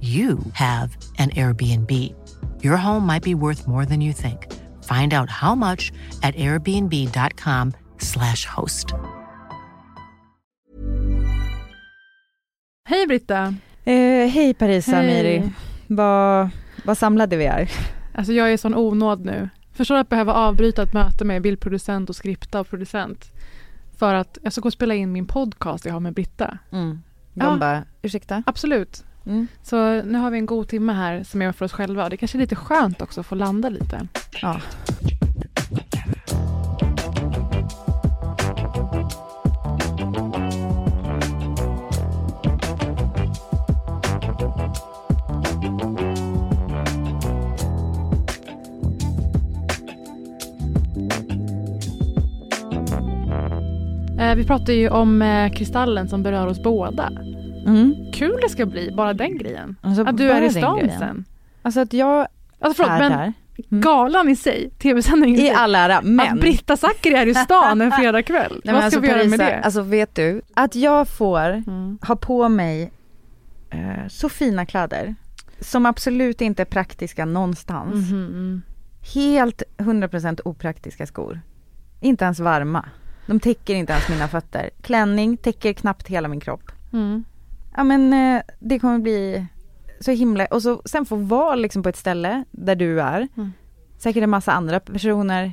you have an Airbnb. Your home might be worth more than you think. Find out how much at airbnb.com slash host. Hej Britta! Eh, hej Parisa Hej. Miri. Vad, vad samlade vi är. Alltså jag är sån onåd nu. Förstår att behöva avbryta ett möte med bildproducent och skripta och producent. För att jag ska gå och spela in min podcast jag har med Britta. De Ja. bara, ursäkta? Absolut. Mm. Så nu har vi en god timme här som är för oss själva. Och det kanske är lite skönt också att få landa lite. Ja. Eh, vi pratar ju om eh, kristallen som berör oss båda. Mm. Kul det ska bli, bara den grejen. Alltså, Att du är i stan sen. Alltså att jag Alltså förlåt, är men där. Mm. galan i sig, tv-sändningen I all ära, men. Att Britta Zackari är i stan en fredagkväll. Nej, Vad ska alltså, vi göra med Parisa, det? Alltså vet du, att jag får Mm. ha på mig eh, så fina kläder som absolut inte är praktiska någonstans. Mhm, mm. Helt 100% opraktiska skor. Inte ens varma. De täcker inte ens mina fötter. Klänning täcker knappt hela min kropp. Ja men eh, det kommer bli så himla, och så sen få vara liksom på ett ställe där du är. Mm. Säkert en massa andra personer.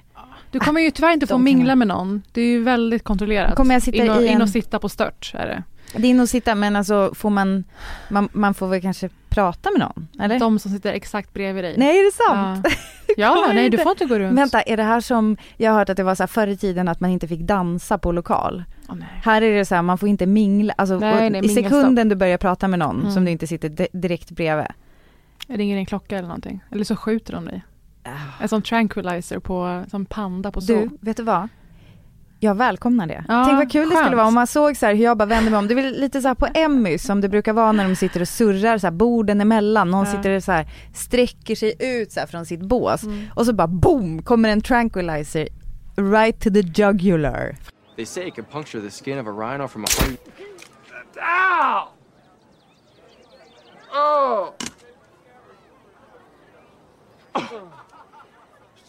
Du kommer ju tyvärr inte få mingla med någon. Det är ju väldigt kontrollerat. Kommer jag sitta in, och, i in en- och sitta på stört är det. Det är och sitta men alltså får man, man, man får väl kanske prata med någon? Eller? De som sitter exakt bredvid dig. Nej är det sant? Ja, ja nej du får inte gå runt. Vänta, är det här som, jag har hört att det var så här förr i tiden att man inte fick dansa på lokal. Nej. Här är det så här, man får inte mingla, alltså Nej, nej, i sekunden du börjar prata med någon Mm. som du inte sitter di- direkt bredvid. Ringer en klocka eller någonting. Eller så skjuter de dig. En sån tranquilizer på, som panda på Du, zoo. vet du vad? Jag välkomnar det. Ja, Tänk vad kul det skönt. skulle vara om man såg så här hur jag bara vänder mig om. Det är väl lite så här på Emmy som det brukar vara när de sitter och surrar så här borden emellan. Någon Ja. sitter och så här sträcker sig ut så här från sitt bås. Mm. Och så bara boom kommer en tranquilizer right to the jugular. They say it can puncture the skin of a rhino from a hundred.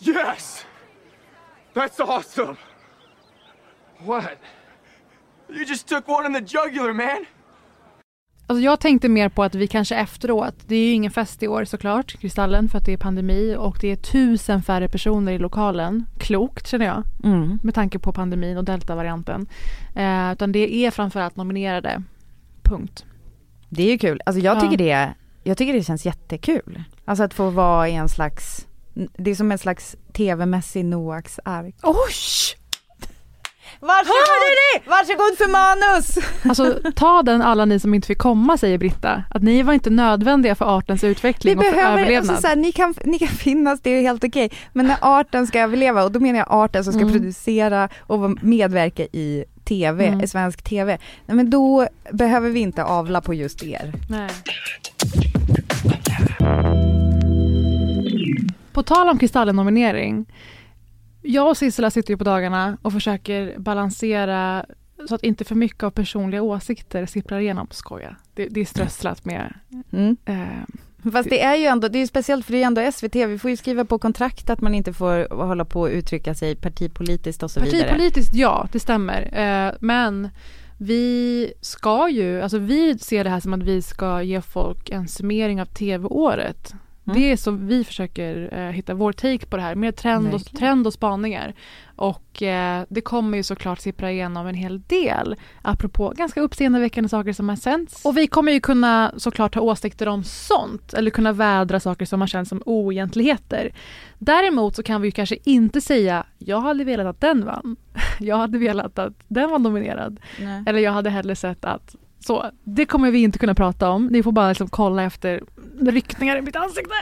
Yes! That's awesome! What? You just took one in the jugular, man! Alltså jag tänkte mer på att vi kanske efteråt, det är ju ingen fest i år såklart, Kristallen, för att det är pandemi och det är tusen färre personer i lokalen. Klokt känner jag, Mm. med tanke på pandemin och deltavarianten. Eh, utan det är framförallt nominerade. Punkt. Det är ju kul. Alltså jag Ja. tycker det, jag tycker det känns jättekul. Alltså att få vara i en slags, det är som en slags tv-mässig Noaks ark. Oj! Varsågod! Varsågod för manus! Alltså ta den alla ni som inte fick komma säger Britta. Att ni var inte nödvändiga för artens Vi utveckling och för behöver, överlevnad. alltså så här, ni, kan, ni kan finnas, det är helt okej. Men när arten ska överleva, och då menar jag arten som ska Mm. producera och medverka i TV, Mm. i svensk TV. Nej, men då behöver vi inte avla på just er. Nej. På tal om Kristallen-nominering. Jag och Sissela sitter ju på dagarna och försöker balansera så att inte för mycket av personliga åsikter sipprar igenom. Skoja. Det, det är strösslat med. Mm. Eh, Fast det är ju ändå, det är speciellt för det är ju ändå SVT, vi får ju skriva på kontrakt att man inte får hålla på och uttrycka sig partipolitiskt och så vidare. partipolitiskt ja, det stämmer. Eh, men vi ska ju, alltså vi ser det här som att vi ska ge folk en summering av tv-året. Mm. Det är så vi försöker eh, hitta vår take på det här, med trend och, trend och spaningar. Och eh, det kommer ju såklart sippra igenom en hel del, apropå ganska uppseendeväckande saker som har sänts. Och vi kommer ju kunna såklart ha åsikter om sånt, eller kunna vädra saker som har känts som oegentligheter. Däremot så kan vi ju kanske inte säga, jag hade velat att den vann. Jag hade velat att den var nominerad. Nej. Eller jag hade hellre sett att så, det kommer vi inte kunna prata om. Ni får bara liksom kolla efter ryckningar i mitt ansikte.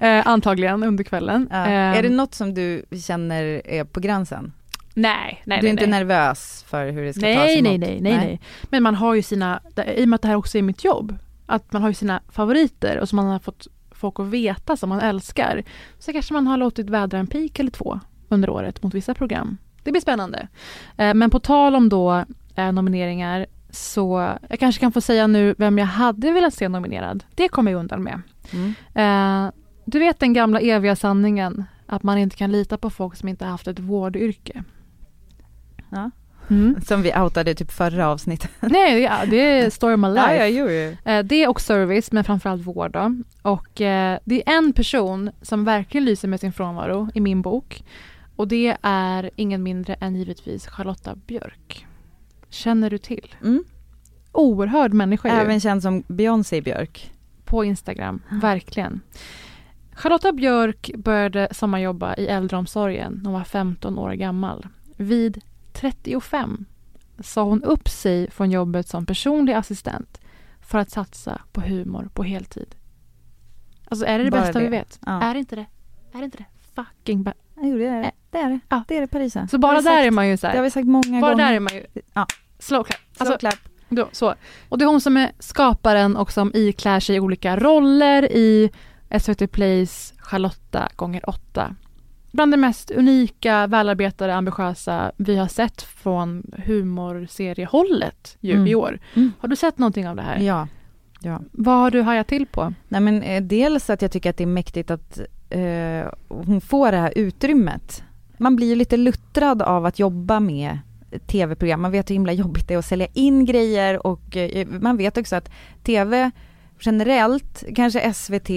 Eh, antagligen under kvällen. Ja. Eh, Är det något som du känner är på gränsen? nej, nej, du är nej, inte nej. nervös för hur det ska tas Nej, emot? nej, nej, nej, nej. Men man har ju sina, i och med att det här också är mitt jobb, att man har ju sina favoriter och som man har fått folk att veta som man älskar. Så kanske man har låtit vädra en pik eller två under året mot vissa program. Det blir spännande. Eh, Men på tal om då eh, nomineringar så jag kanske kan få säga nu vem jag hade velat se nominerad. Det kommer jag undan med. Mm. Eh, Du vet den gamla eviga sanningen att man inte kan lita på folk som inte har haft ett vårdyrke. Ja. Mm. Som vi outade typ förra avsnittet. Nej, ja, det är story of my life. Ja, jo. Eh, Det och service, men framförallt vård. Då. Och eh, det är en person som verkligen lyser med sin frånvaro i min bok. Och det är ingen mindre än givetvis Charlotta Björk. Känner du till? Mm. Oerhörd människa ju. Även känd som Beyoncé Björk. På Instagram, verkligen. Charlotta Björk började sommarjobba i äldreomsorgen när hon var 15 år gammal. Vid 35 sa hon upp sig från jobbet som personlig assistent för att satsa på humor på heltid. Alltså är det det Bara bästa det. vi vet? Ja. Är det inte det? Är det inte det? Fucking Jo, det är det. Det är det. Ja. Det är det Parisa. Så bara där är man ju så Det har här. vi sagt många Bara gånger. där är man ju... Ja. Slow clap. Alltså, Alltså, clap. Då, så. Och det är hon som är skaparen och som iklär sig olika roller i SVT Plays Charlotta gånger åtta. Bland det mest unika, välarbetade, ambitiösa vi har sett från humorserierehållet ju, Mm. i år. Mm. Har du sett någonting av det här? Ja. ja. Vad har du hajat till på? Nej men eh, dels att jag tycker att det är mäktigt att eh, hon får det här utrymmet. Man blir lite luttrad av att jobba med tv-program. Man vet hur himla jobbigt det är att sälja in grejer och eh, man vet också att tv generellt, kanske SVT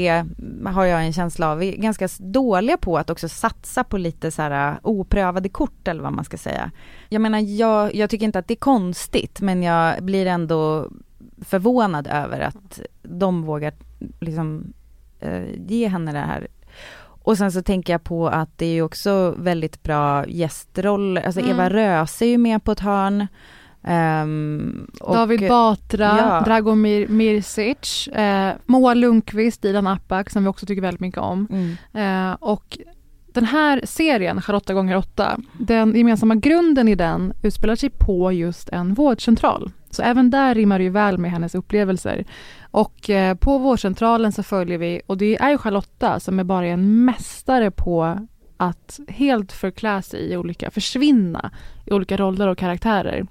har jag en känsla av, är ganska dåliga på att också satsa på lite så här eh, oprövade kort eller vad man ska säga. Jag menar, jag, jag tycker inte att det är konstigt men jag blir ändå förvånad över att de vågar liksom eh, ge henne det här. Och sen så tänker jag på att det är ju också väldigt bra gästroll, alltså Mm. Eva Röse är ju med på ett hörn. Och- David Batra, ja. Dragomir Mirsic, eh, Moa Lundqvist, Dilan Apak som vi också tycker väldigt mycket om. Mm. Eh, och den här serien, Charlotta gånger åtta, den gemensamma grunden i den utspelar sig på just en vårdcentral. Så även där rimmar det ju väl med hennes upplevelser. Och eh, på vårdcentralen så följer vi, och det är ju Charlotta som är bara en mästare på att helt förklä sig i olika, försvinna i olika roller och karaktärer.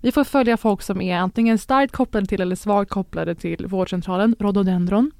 Vi får följa folk som är antingen starkt kopplade till eller svagt kopplade till vårdcentralen, Rhododendron.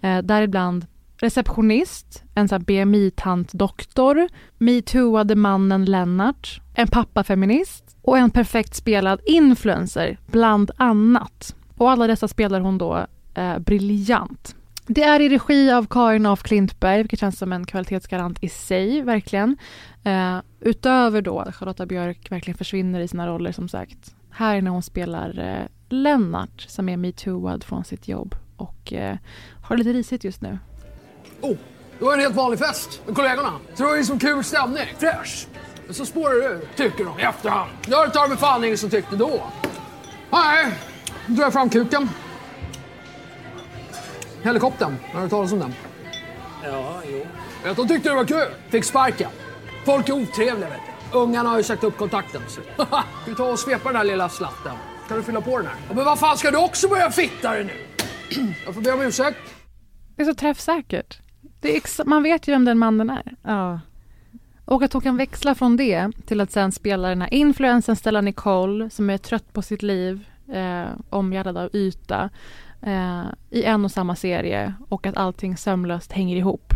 Eh, däribland receptionist, en sån här BMI-tant-doktor, metooade mannen Lennart, en pappafeminist och en perfekt spelad influencer, bland annat. Och alla dessa spelar hon då eh, briljant. Det är i regi av Karin af Klintberg, vilket känns som en kvalitetsgarant i sig, verkligen. Eh, utöver då att Charlotta Björk verkligen försvinner i sina roller, som sagt. Här är när hon spelar eh, Lennart, som är metooad från sitt jobb och eh, har det lite risigt just nu. Oh, det var en helt vanlig fest med kollegorna. Det var liksom kul stämning. Fräsch. Men så spårar ur, tycker de i efterhand. Jag tar mig fan ingen som tyckte då. Nej, då drar jag fram kuken. Helikoptern, har du hört talas om den? Ja, jo. Vet, de tyckte det var kul. Fick sparken. Folk är otrevliga vet du. Ungarna har ju sagt upp kontakten. Så. Ska vi ta och svepa den här lilla slatten? Kan du fylla på den här? Ja, men vad fan ska du också börja fitta dig nu? Jag får be om ursäkt. Det är så träffsäkert. Det är ex- man vet ju vem den mannen är. Ja. Och att hon kan växla från det till att sen spela den här influensen Stella Nicole som är trött på sitt liv, eh, omgärdad av yta, eh, i en och samma serie och att allting sömlöst hänger ihop.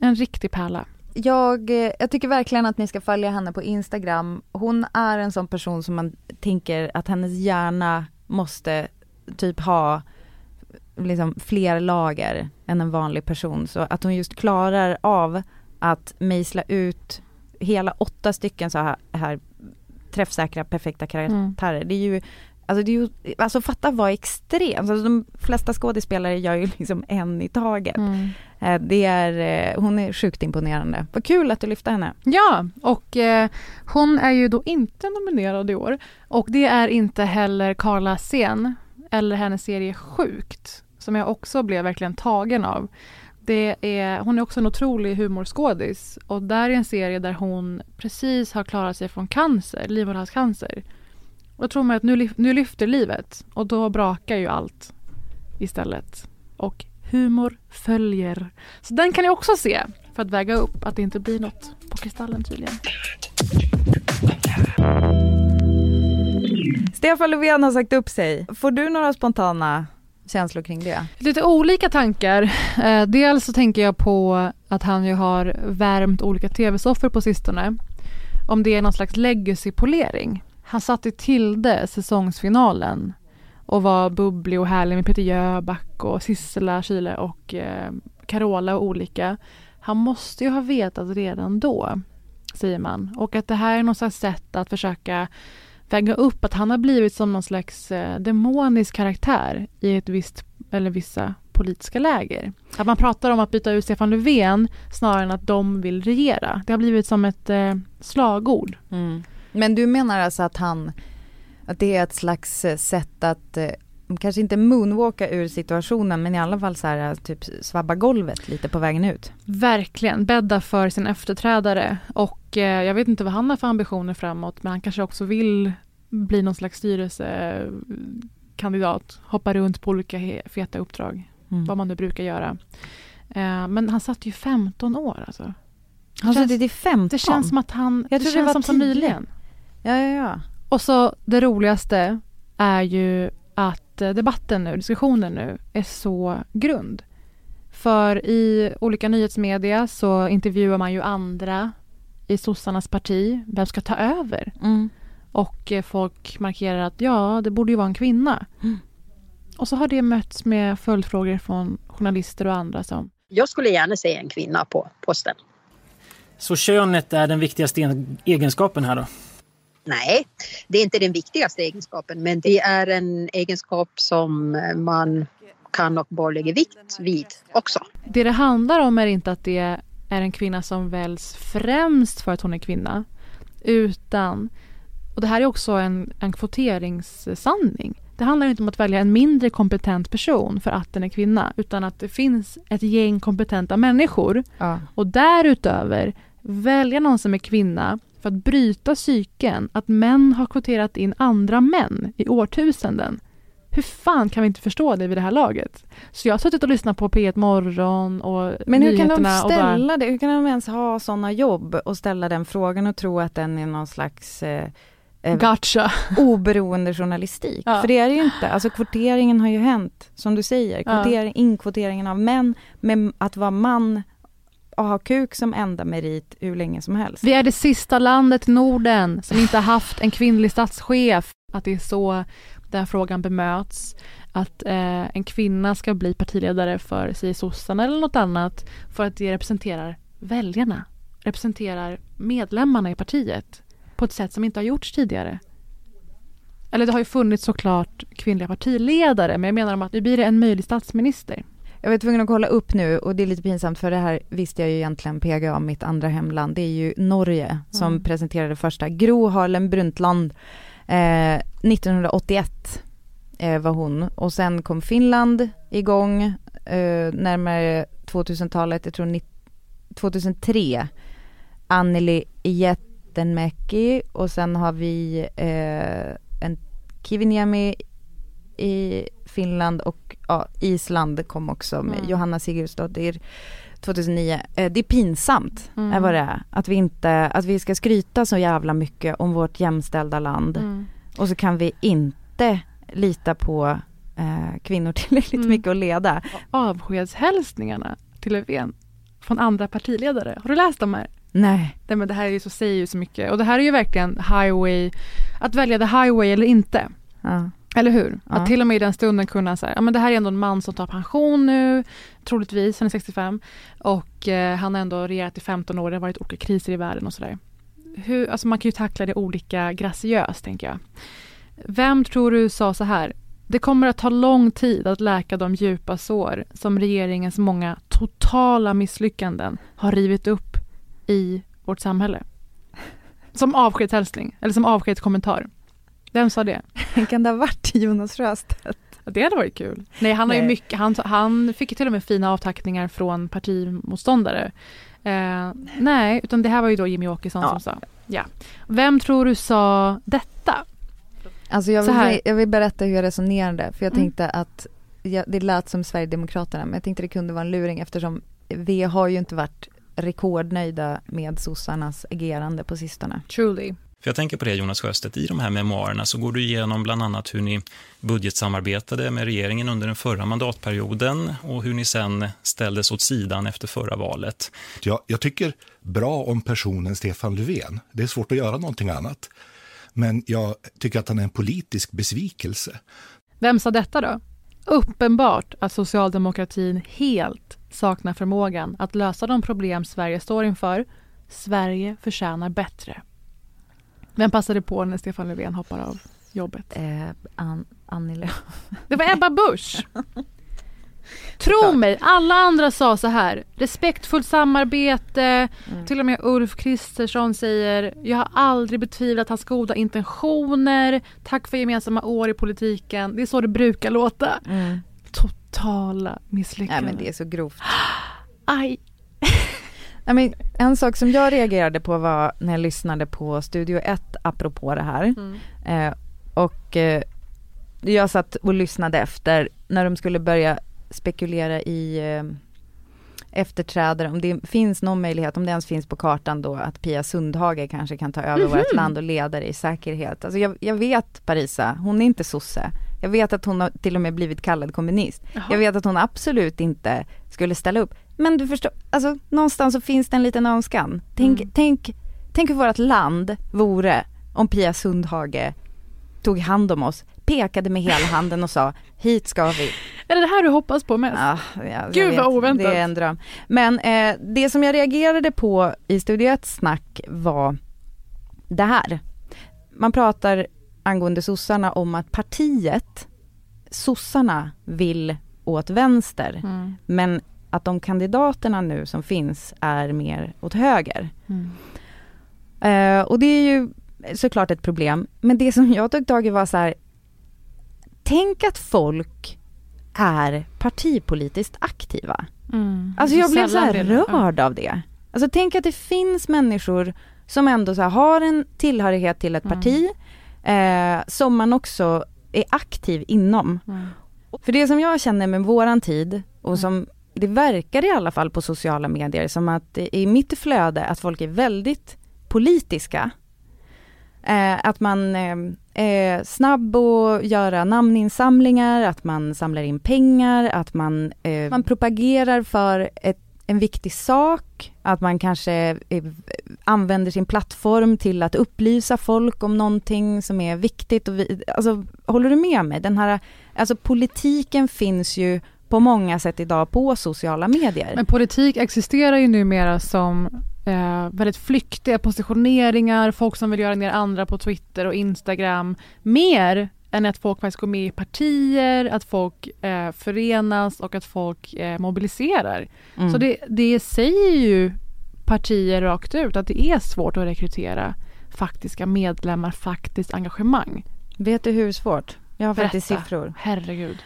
En riktig pärla. Jag, eh, jag tycker verkligen att ni ska följa henne på Instagram. Hon är en sån person som man tänker att hennes hjärna måste typ ha liksom fler lager än en vanlig person. Så att hon just klarar av att mejsla ut hela åtta stycken så här, här träffsäkra, perfekta karaktärer. Mm. Det är ju Alltså, det är ju, alltså fatta vad extremt, alltså, de flesta skådespelare gör ju liksom en i taget. Mm. Eh, det är, eh, hon är sjukt imponerande. Vad kul att du lyfte henne. Ja, och eh, hon är ju då inte nominerad i år. Och det är inte heller Carla Sen eller hennes serie Sjukt, som jag också blev verkligen tagen av. Det är, hon är också en otrolig humorskådis och där är en serie där hon precis har klarat sig från cancer, livmoderhalscancer. Och då tror man att nu, nu lyfter livet och då brakar ju allt istället. Och humor följer. Så den kan jag också se för att väga upp att det inte blir något på Kristallen tydligen. Stefan Löfven har sagt upp sig. Får du några spontana känslor kring det? Lite olika tankar. Eh, dels så tänker jag på att han ju har värmt olika tv-soffor på sistone. Om det är någon slags legacy-polering. Han satt i Tilde säsongsfinalen och var bubblig och härlig med Peter Jöback och Sissela Kyle och eh, Carola och olika. Han måste ju ha vetat redan då, säger man. Och att det här är något slags sätt att försöka väga upp att han har blivit som någon slags eh, demonisk karaktär i ett visst, eller vissa politiska läger. Att man pratar om att byta ut Stefan Löfven snarare än att de vill regera. Det har blivit som ett eh, slagord. Mm. Men du menar alltså att han, att det är ett slags eh, sätt att eh, kanske inte moonwalka ur situationen men i alla fall så här typ svabba golvet lite på vägen ut. Verkligen, bädda för sin efterträdare och eh, jag vet inte vad han har för ambitioner framåt men han kanske också vill bli någon slags styrelsekandidat, hoppa runt på olika feta uppdrag, mm. vad man nu brukar göra. Eh, men han satt ju 15 år alltså. Han satt i 15? Det känns som att han, jag det känns det som så nyligen. Ja, ja, ja. Och så det roligaste är ju att debatten nu, diskussionen nu, är så grund. För i olika nyhetsmedia så intervjuar man ju andra i sossarnas parti. Vem ska ta över? Mm. Och eh, folk markerar att ja, det borde ju vara en kvinna. Mm. Och så har det mötts med följdfrågor från journalister och andra som Jag skulle gärna se en kvinna på posten. Så könet är den viktigaste egenskapen här då? Nej, det är inte den viktigaste egenskapen men det är en egenskap som man kan och bör lägga vikt vid också. Det det handlar om är inte att det är en kvinna som väljs främst för att hon är kvinna utan, och det här är också en, en kvoteringssanning, det handlar inte om att välja en mindre kompetent person för att den är kvinna utan att det finns ett gäng kompetenta människor ja. och därutöver välja någon som är kvinna för att bryta cykeln att män har kvoterat in andra män i årtusenden. Hur fan kan vi inte förstå det vid det här laget? Så jag har suttit och lyssnat på P1 Morgon och Men hur kan de ställa bara... det? Hur kan de ens ha sådana jobb och ställa den frågan och tro att den är någon slags eh, eh gotcha. oberoende journalistik? Ja. För det är det ju inte. Alltså kvoteringen har ju hänt, som du säger. Kvotering, ja. Inkvoteringen av män med att vara man att ha kuk som enda merit hur länge som helst. Vi är det sista landet i Norden som inte har haft en kvinnlig statschef. Att det är så den frågan bemöts. Att eh, en kvinna ska bli partiledare för sig sossarna eller något annat för att det representerar väljarna. Representerar medlemmarna i partiet på ett sätt som inte har gjorts tidigare. Eller det har ju funnits såklart kvinnliga partiledare men jag menar om att nu blir det en möjlig statsminister. Jag var tvungen att kolla upp nu och det är lite pinsamt för det här visste jag ju egentligen PGA, mitt andra hemland. Det är ju Norge som mm. presenterade första. Gro Harlem Brundtland eh, 1981 eh, var hon och sen kom Finland igång eh, närmare 2000-talet, jag tror 2003. Anneli Jättenmäki och sen har vi eh, en Kiviniemi i Finland och ja, Island kom också med mm. Johanna Sigurdsdottir 2009. Eh, det är pinsamt, mm. är vad det är. Att vi inte, att vi ska skryta så jävla mycket om vårt jämställda land. Mm. Och så kan vi inte lita på eh, kvinnor tillräckligt mm. mycket att leda. Avskedshälsningarna till Löfven från andra partiledare. Har du läst de här? Nej. Nej men det här är ju så, säger ju så mycket och det här är ju verkligen highway, att välja the highway eller inte. Ja. Eller hur? Ja. Att till och med i den stunden kunna säga, ja men det här är ändå en man som tar pension nu, troligtvis, han är 65 och eh, han har ändå regerat i 15 år, det har varit olika kriser i världen och sådär. Hur, alltså man kan ju tackla det olika graciöst tänker jag. Vem tror du sa så här? Det kommer att ta lång tid att läka de djupa sår som regeringens många totala misslyckanden har rivit upp i vårt samhälle. Som avskedshälsning, eller som avskedskommentar. Vem sa det? Kan det ha varit Jonas Sjöstedt? Det hade varit kul. Nej, han har ju mycket, han, han fick ju till och med fina avtackningar från partimotståndare. Eh, nej, utan det här var ju då Jimmy Åkesson Ja. som sa. Ja. Vem tror du sa detta? Alltså jag vill, jag vill berätta hur jag resonerade för jag Mm. tänkte att jag, det lät som Sverigedemokraterna men jag tänkte det kunde vara en luring eftersom vi har ju inte varit rekordnöjda med sossarnas agerande på sistone. Truly. För jag tänker på det Jonas Sjöstedt, i de här memoarerna så går du igenom bland annat hur ni budgetsamarbetade med regeringen under den förra mandatperioden och hur ni sen ställdes åt sidan efter förra valet. Jag, jag tycker bra om personen Stefan Löfven. Det är svårt att göra någonting annat. Men jag tycker att han är en politisk besvikelse. Vem sa detta då? Uppenbart att socialdemokratin helt saknar förmågan att lösa de problem Sverige står inför. Sverige förtjänar bättre. Vem passade på när Stefan Löfven hoppar av jobbet? Eh, An, Annie Lööf. Det var Ebba Busch. Tro mig, alla andra sa så här. Respektfullt samarbete. Till och med Ulf Kristersson säger Jag har aldrig betvivlat hans goda intentioner. Tack för gemensamma år i politiken. Det är så det brukar låta. Mm. Totala Nej misslyckanden. men det är så grovt. Aj. Nej, men en sak som jag reagerade på var när jag lyssnade på Studio 1 apropå det här. Eh, och eh, jag satt och lyssnade efter när de skulle börja spekulera i eh, efterträdare, om det finns någon möjlighet, om det ens finns på kartan då, att Pia Sundhage kanske kan ta över vårt land och leda det i säkerhet. Alltså jag, jag vet Parisa, hon är inte sosse. Jag vet att hon har till och med blivit kallad kommunist. Jag vet att hon absolut inte skulle ställa upp. Men du förstår, alltså någonstans så finns det en liten önskan. Tänk, tänk, tänk hur vårt land vore om Pia Sundhage tog hand om oss, pekade med hela handen och sa hit ska vi. Är det det här du hoppas på mest? Ja, jag Gud, vad oväntat. Det är en dröm. Men eh, det som jag reagerade på i Studio 1 snack var det här. Man pratar angående sossarna om att partiet, sossarna vill åt vänster. Mm. Men att de kandidaterna nu som finns är mer åt höger. Mm. Eh, och det är ju såklart ett problem. Men det som jag tog tag i var så här, tänk att folk är partipolitiskt aktiva. Mm. Alltså jag blev så här rörd av det. Alltså tänk att det finns människor som ändå så har en tillhörighet till ett Mm. parti, eh, som man också är aktiv inom. Mm. För det som jag känner med våran tid och som det verkar i alla fall på sociala medier som att i mitt flöde att folk är väldigt politiska. Eh, att man eh, är snabb att göra namninsamlingar, att man samlar in pengar, att man, eh, man propagerar för ett, en viktig sak, att man kanske eh, använder sin plattform till att upplysa folk om någonting som är viktigt. Och vi, alltså, håller du med mig? Den här, alltså politiken finns ju på många sätt idag på sociala medier. Men politik existerar ju numera som eh, väldigt flyktiga positioneringar, folk som vill göra ner andra på Twitter och Instagram, mer än att folk faktiskt går med i partier, att folk eh, förenas och att folk eh, mobiliserar. Mm. Så det, det säger ju partier rakt ut att det är svårt att rekrytera faktiska medlemmar, faktiskt engagemang. Vet du hur svårt? Jag har faktiskt Berätta. siffror. Herregud.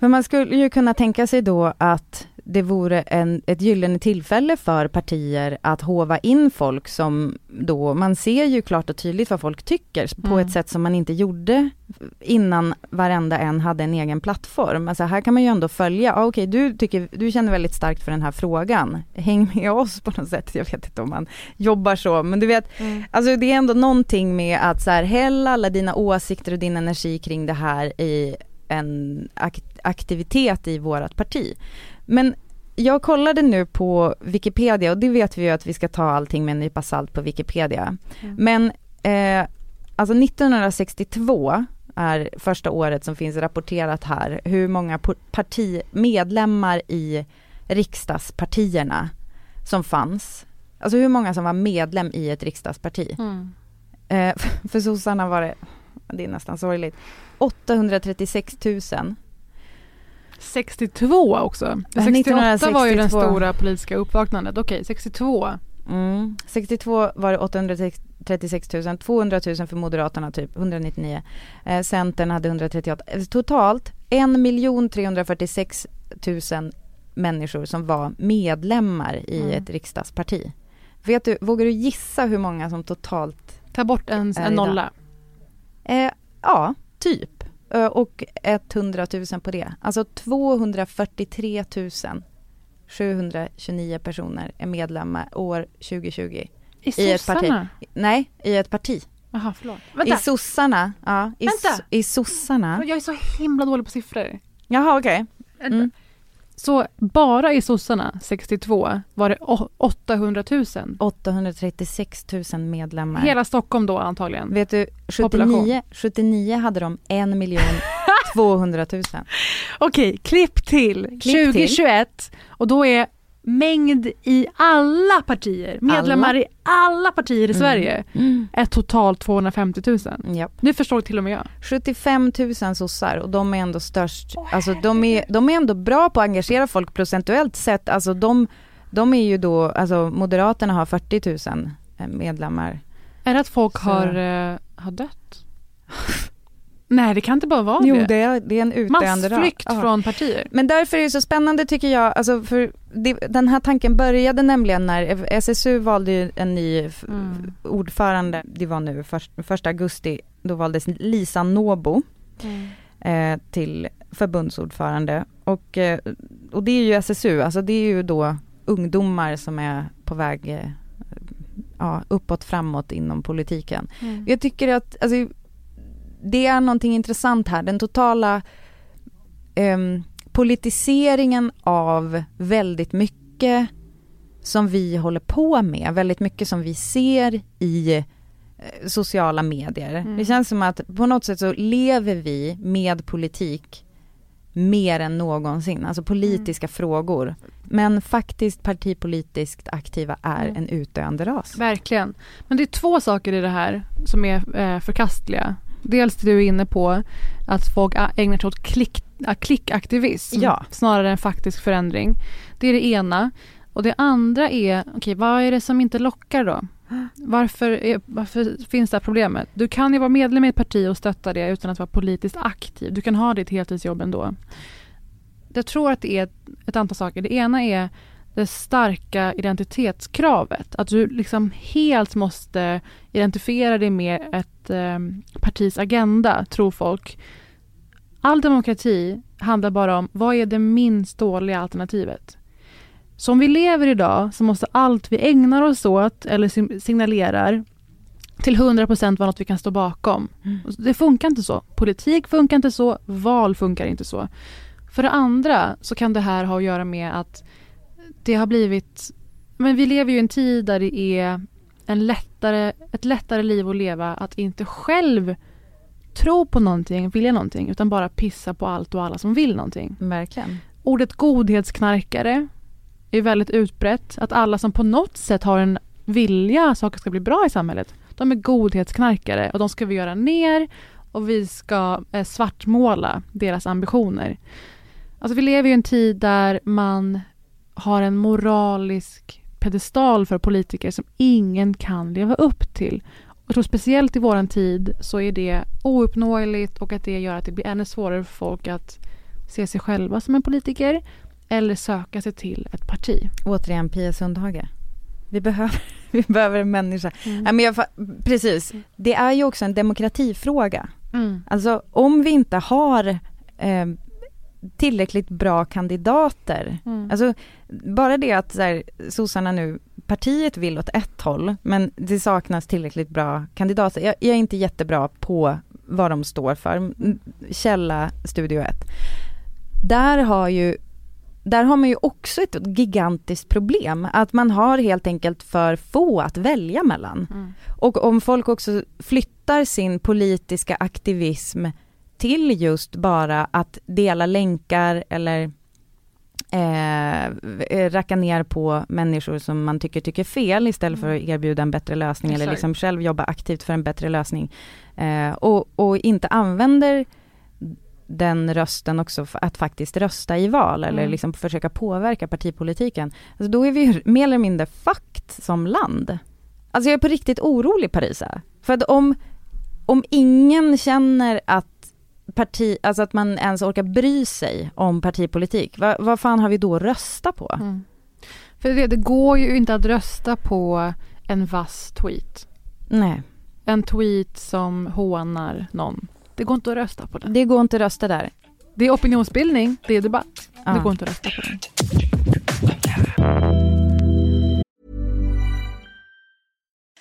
För man skulle ju kunna tänka sig då att det vore en, ett gyllene tillfälle för partier att hova in folk som då, man ser ju klart och tydligt vad folk tycker på Mm. ett sätt som man inte gjorde innan varenda en hade en egen plattform. Alltså här kan man ju ändå följa, ah, okej du tycker, du känner väldigt starkt för den här frågan, häng med oss på något sätt, jag vet inte om man jobbar så, men du vet, alltså det är ändå någonting med att så här, häll alla dina åsikter och din energi kring det här i en ak- aktivitet i vårt parti. Men jag kollade nu på Wikipedia och det vet vi ju att vi ska ta allting med en nypa salt på Wikipedia. Mm. Men eh, alltså 1962 är första året som finns rapporterat här hur många po- parti, medlemmar i riksdagspartierna som fanns. Alltså hur många som var medlem i ett riksdagsparti. Mm. Eh, för sossarna var det, det är nästan sorgligt, 836 000. 62 också. Ja, 68 var ju den 1962. stora politiska uppvaknandet. Okej, 62. Mm. 62 var det 836 000, 200 000 för Moderaterna typ, 199. Eh, Centern hade 138. Eh, Totalt 1 346 000 människor som var medlemmar i Mm. ett riksdagsparti. Vet du, vågar du gissa hur många som totalt Ta bort en, en nolla. Eh, ja, typ. Och 100 000 på det. Alltså 243 729 personer är medlemmar år 2020. I I ett parti. Nej, i ett parti. Jaha, förlåt. Vänta. I sossarna, ja. I, Vänta. I sossarna. Jag är så himla dålig på siffror. Jaha, okej. Mm. Så bara i sossarna, 62, var det å- 800 000. 836 000 medlemmar. Hela Stockholm då antagligen. Vet du, Population. 79, 79 hade de 1 miljon 200 000. Okej, klipp till till. 2021 och då är mängd i alla partier, medlemmar Alla. i alla partier i Mm. Sverige, Mm. är totalt 250 000. Japp. Nu förstår till och med jag. 75 000 sossar och de är ändå störst. Alltså de är, de är ändå bra på att engagera folk procentuellt sett. Alltså de, de är ju då, alltså Moderaterna har 40 000 medlemmar. Är det att folk Så- har, eh, har dött? Nej, det kan inte bara vara Jo, det. det det är en utdöende. Massflykt Ja. från partier. Men därför är det så spännande tycker jag, alltså för det, den här tanken började nämligen när SSU valde en ny Mm. ordförande, det var nu först, första augusti, då valdes Lisa Nobo eh, till förbundsordförande. Och, eh, och det är ju SSU, alltså det är ju då ungdomar som är på väg eh, ja, uppåt framåt inom politiken. Mm. Jag tycker att alltså, det är någonting intressant här, den totala em, politiseringen av väldigt mycket som vi håller på med, väldigt mycket som vi ser i eh, sociala medier. Mm. Det känns som att på något sätt så lever vi med politik mer än någonsin, alltså politiska frågor. Men faktiskt partipolitiskt aktiva är Mm. en utdöende ras. Verkligen. Men det är två saker i det här som är eh, förkastliga. Dels det du är inne på, att folk ägnar sig åt klick, klickaktivism Ja. snarare än faktisk förändring. Det är det ena. Och det andra är, okej vad är det som inte lockar då? Varför, är, varför finns det här problemet? Du kan ju vara medlem i ett parti och stötta det utan att vara politiskt aktiv. Du kan ha ditt heltidsjobb ändå. Jag tror att det är ett antal saker. Det ena är det starka identitetskravet. Att du liksom helt måste identifiera dig med ett eh, partis agenda, tror folk. All demokrati handlar bara om vad är det minst dåliga alternativet. Som vi lever idag så måste allt vi ägnar oss åt eller signalerar till 100% vara något vi kan stå bakom. Och Det funkar inte så. Politik funkar inte så, val funkar inte så. För det andra så kan det här ha att göra med att det har blivit... Men vi lever ju i en tid där det är en lättare, ett lättare liv att leva att inte själv tro på någonting, vilja någonting, utan bara pissa på allt och alla som vill någonting. Verkligen. Ordet godhetsknarkare är väldigt utbrett. Att alla som på något sätt har en vilja att saker ska bli bra i samhället, de är godhetsknarkare och de ska vi göra ner och vi ska eh, svartmåla deras ambitioner. Alltså vi lever i en tid där man har en moralisk pedestal för politiker som ingen kan leva upp till. Jag tror speciellt i våran tid så är det ouppnåeligt och att det gör att det blir ännu svårare för folk att se sig själva som en politiker eller söka sig till ett parti. Återigen Pia Sundhage. Vi behöver, vi behöver en människa. Mm. Ja, men jag, precis, det är ju också en demokratifråga. Mm. Alltså om vi inte har eh, tillräckligt bra kandidater. Mm. Alltså bara det att så här, sossarna nu, partiet vill åt ett håll men det saknas tillräckligt bra kandidater. Jag, jag är inte jättebra på vad de står för. Källa Studio 1. Där har ju där har man ju också ett gigantiskt problem, att man har helt enkelt för få att välja mellan. Mm. Och om folk också flyttar sin politiska aktivism till just bara att dela länkar eller eh, racka ner på människor som man tycker tycker fel istället för att erbjuda en bättre lösning eller Exakt. liksom själv jobba aktivt för en bättre lösning. Eh, och, och inte använder den rösten också att faktiskt rösta i val eller Mm. liksom försöka påverka partipolitiken. Alltså då är vi ju mer eller mindre fakt som land. Alltså jag är på riktigt orolig Parisa. För att om, om ingen känner att parti, alltså att man ens orkar bry sig om partipolitik, vad, vad fan har vi då att rösta på? Mm. För det, det går ju inte att rösta på en vass tweet. Nej, En tweet som hånar någon. Det går inte att rösta på den. det går inte att rösta där. Det är opinionsbildning, det är debatt. Ja. Det går inte att rösta på den.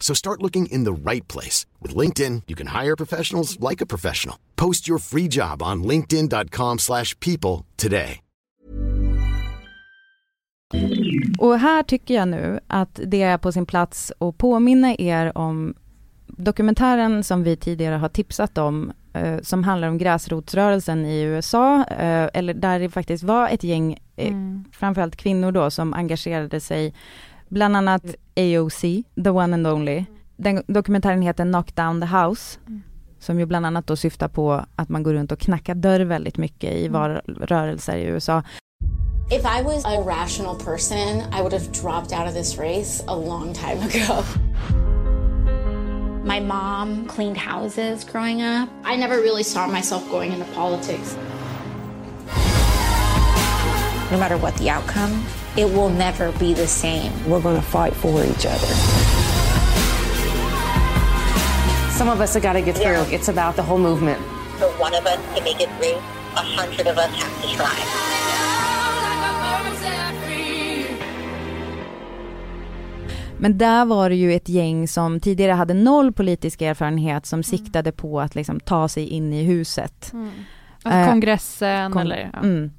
So start looking in the right place. With LinkedIn, you can hire professionals like a professional. Post your free job on linkedin.com/people slash people today. Och här tycker jag nu att det är på sin plats att påminna er om dokumentären som vi tidigare har tipsat om, eh, som handlar om gräsrotsrörelsen i USA, eh, eller där det faktiskt var ett gäng, eh, Mm. framförallt kvinnor då, som engagerade sig, bland annat AOC, the one and only. Den dokumentären heter Knock down the house, som ju bland annat då syftar på att man går runt och knackar dörr väldigt mycket i var- rörelser i USA. If I was a rational person, I would have dropped out of this race a long time ago. My mom cleaned houses growing up. I never really saw myself going into politics. No matter what the outcome, it will never be the same. We're going to fight for each other. Some of us have got to get through. It's about the whole movement. For one of us to make it through, a hundred of us have to try. Men där var det ju ett gäng som tidigare hade noll politisk erfarenhet som siktade på att liksom ta sig in i huset. Mm. Alltså Eh, kongressen kon- eller... Ja. Mm.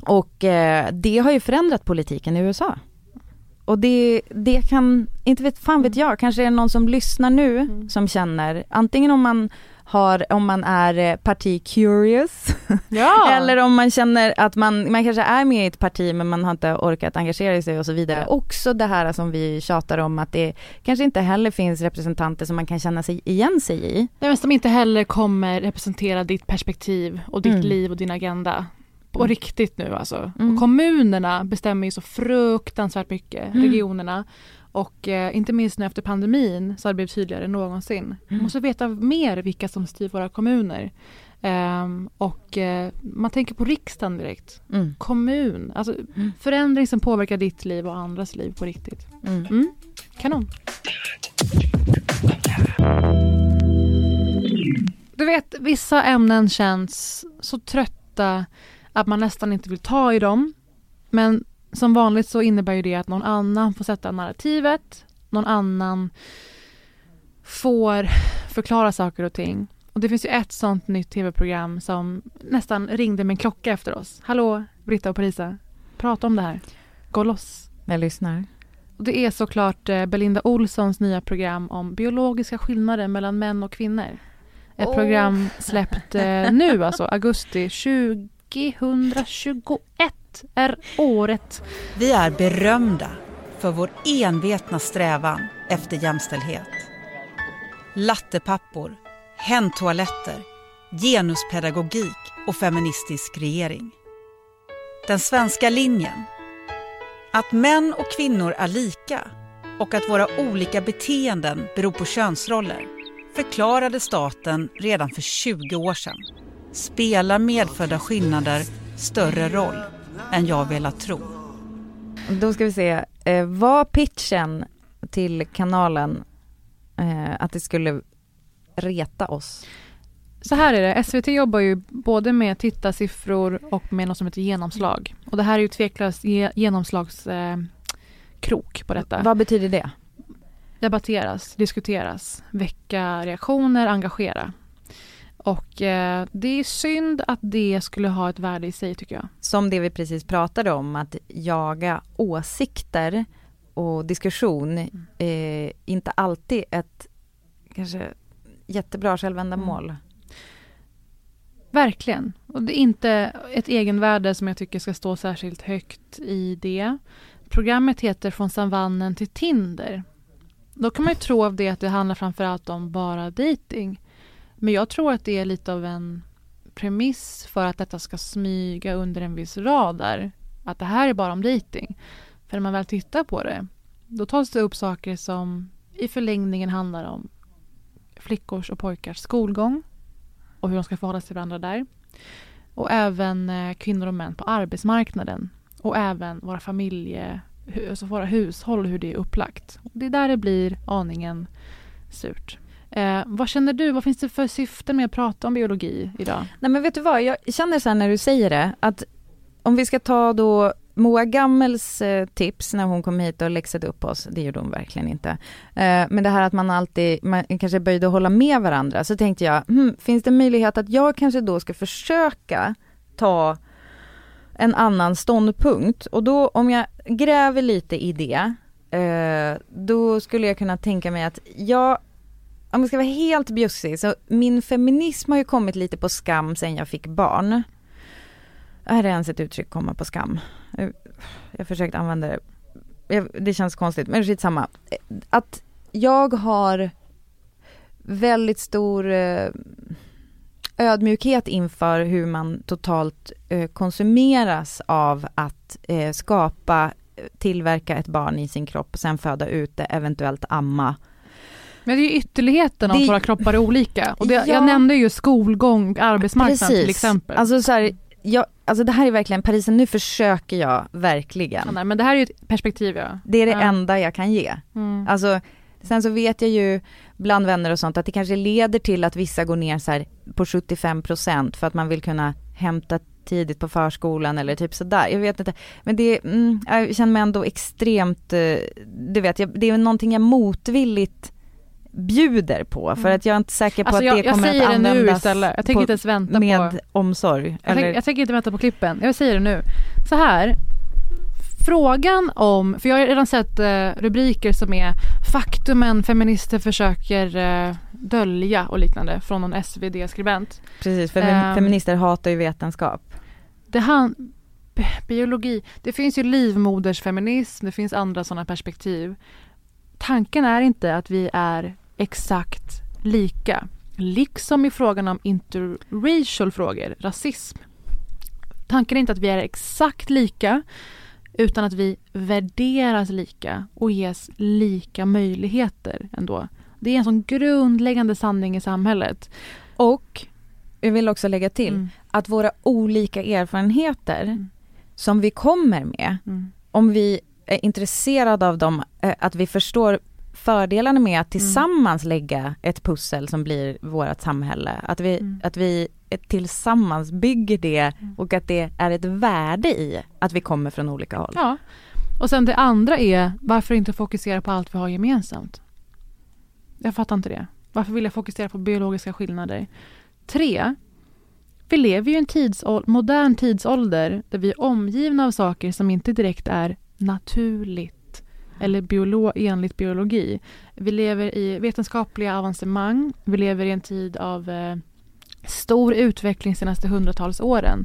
Och eh, det har ju förändrat politiken i USA. Och det, det kan, inte vet, fan vet jag, kanske är det någon som lyssnar nu som känner, antingen om man har, om man är eh, parti-curious, Ja. eller om man känner att man, man kanske är med i ett parti men man har inte orkat engagera sig och så vidare. Också det här som vi tjatar om att det kanske inte heller finns representanter som man kan känna sig igen sig i. Nej, men som inte heller kommer representera ditt perspektiv och ditt Mm. liv och din agenda. På Mm. riktigt nu alltså. Mm. Och kommunerna bestämmer ju så fruktansvärt mycket, Mm. regionerna. Och eh, inte minst nu efter pandemin så har det blivit tydligare än någonsin. Mm. måste veta mer vilka som styr våra kommuner. Ehm, och eh, man tänker på riksdagen direkt. Mm. Kommun, alltså förändring som påverkar ditt liv och andras liv på riktigt. Mm. Mm. Kanon. Du vet, vissa ämnen känns så trötta att man nästan inte vill ta i dem. Men som vanligt så innebär ju det att någon annan får sätta narrativet. Någon annan får förklara saker och ting. Och det finns ju ett sånt nytt tv-program som nästan ringde med en klocka efter oss. Hallå, Britta och Parisa. Prata om det här. Gå loss. Jag lyssnar. Det är såklart eh, Belinda Olssons nya program om biologiska skillnader mellan män och kvinnor. Ett Oh. program släppt eh, nu, alltså augusti 2021 är året. Vi är berömda för vår envetna strävan efter jämställdhet. Lattepappor, hemtoaletter, genuspedagogik och feministisk regering. Den svenska linjen. Att män och kvinnor är lika och att våra olika beteenden beror på könsroller förklarade staten redan för 20 år sedan. Spelar medfödda skillnader större roll än jag velat tro? Då ska vi se, eh, var pitchen till kanalen eh, att det skulle reta oss? Så här är det, SVT jobbar ju både med tittarsiffror och med något som heter genomslag. Och det här är ju tveklöst ge, genomslagskrok eh, krok på detta. Vad betyder det? Debatteras, diskuteras, väcka reaktioner, engagera. Och eh, det är synd att det skulle ha ett värde i sig tycker jag. Som det vi precis pratade om, att jaga åsikter och diskussion, eh, inte alltid ett kanske jättebra självändamål. Verkligen. Och det är inte ett egenvärde som jag tycker ska stå särskilt högt i det. Programmet heter Från savannen till Tinder. Då kan man ju tro av det att det handlar framförallt om bara dating. Men jag tror att det är lite av en premiss för att detta ska smyga under en viss radar. Att det här är bara om dating. För när man väl tittar på det, då tas det upp saker som i förlängningen handlar om flickors och pojkars skolgång och hur de ska förhålla sig till varandra där. Och även eh, kvinnor och män på arbetsmarknaden. Och även våra familje, alltså våra hushåll hur det är upplagt. Det är där det blir aningen surt. Eh, vad känner du? Vad finns det för syfte med att prata om biologi idag? Nej men vet du vad, jag känner så här när du säger det, att om vi ska ta då Moa Gammels eh, tips när hon kom hit och läxade upp oss, det gjorde hon verkligen inte. Eh, men det här att man alltid, man kanske böjde att hålla med varandra, så tänkte jag, hmm, finns det möjlighet att jag kanske då ska försöka ta en annan ståndpunkt? Och då om jag gräver lite i det, eh, då skulle jag kunna tänka mig att jag om jag ska vara helt bjussig, så min feminism har ju kommit lite på skam sen jag fick barn. Är det ens ett uttryck, komma på skam? Jag, har försökte använda det. Det känns konstigt, men skitsamma. Att jag har väldigt stor eh, ödmjukhet inför hur man totalt eh, konsumeras av att eh, skapa, tillverka ett barn i sin kropp, och sen föda ut det, eventuellt amma. Men det är ju ytterligheten Det- att våra kroppar är olika. Och det, Ja. Jag nämnde ju skolgång, arbetsmarknad till exempel. Alltså så här, jag, alltså det här är verkligen Parisen, nu försöker jag verkligen. Ja, nej, men det här är ju ett perspektiv ja. Det är det Ja. enda jag kan ge. Mm. Alltså, sen så vet jag ju bland vänner och sånt att det kanske leder till att vissa går ner så här på 75% för att man vill kunna hämta tidigt på förskolan eller typ sådär. Jag vet inte. Men det, mm, jag känner mig ändå extremt, eh, du vet, jag, det är någonting jag motvilligt bjuder på för Mm. att jag är inte säker på Alltså, att jag- det jag kommer säger att det nu användas istället. Jag tänker inte ens vänta med på- omsorg. Jag, tänk, jag tänker inte vänta på klippen, jag säger det nu. Så här, frågan om, för jag har redan sett eh, rubriker som är faktumen feminister försöker eh, dölja och liknande från någon SvD-skribent. Precis, för Ehm, feminister hatar ju vetenskap. Det han, bi- biologi, det finns ju livmodersfeminism, det finns andra sådana perspektiv. Tanken är inte att vi är exakt lika. Liksom i frågan om interracial frågor, rasism. Tanken är inte att vi är exakt lika utan att vi värderas lika och ges lika möjligheter ändå. Det är en sån grundläggande sanning i samhället. Och jag vill också lägga till Mm. att våra olika erfarenheter som vi kommer med, Mm. om vi är intresserade av dem, eh, att vi förstår fördelarna med att tillsammans lägga ett pussel som blir vårt samhälle. Att vi, att vi tillsammans bygger det och att det är ett värde i att vi kommer från olika håll. Ja. Och sen det andra är, varför inte fokusera på allt vi har gemensamt? Jag fattar inte det. Varför vill jag fokusera på biologiska skillnader? Tre, vi lever ju i en tidsål- modern tidsålder där vi är omgivna av saker som inte direkt är naturligt. eller biolo enligt biologi. Vi lever i vetenskapliga avancemang. Vi lever i en tid av eh, stor utveckling de senaste hundratals åren.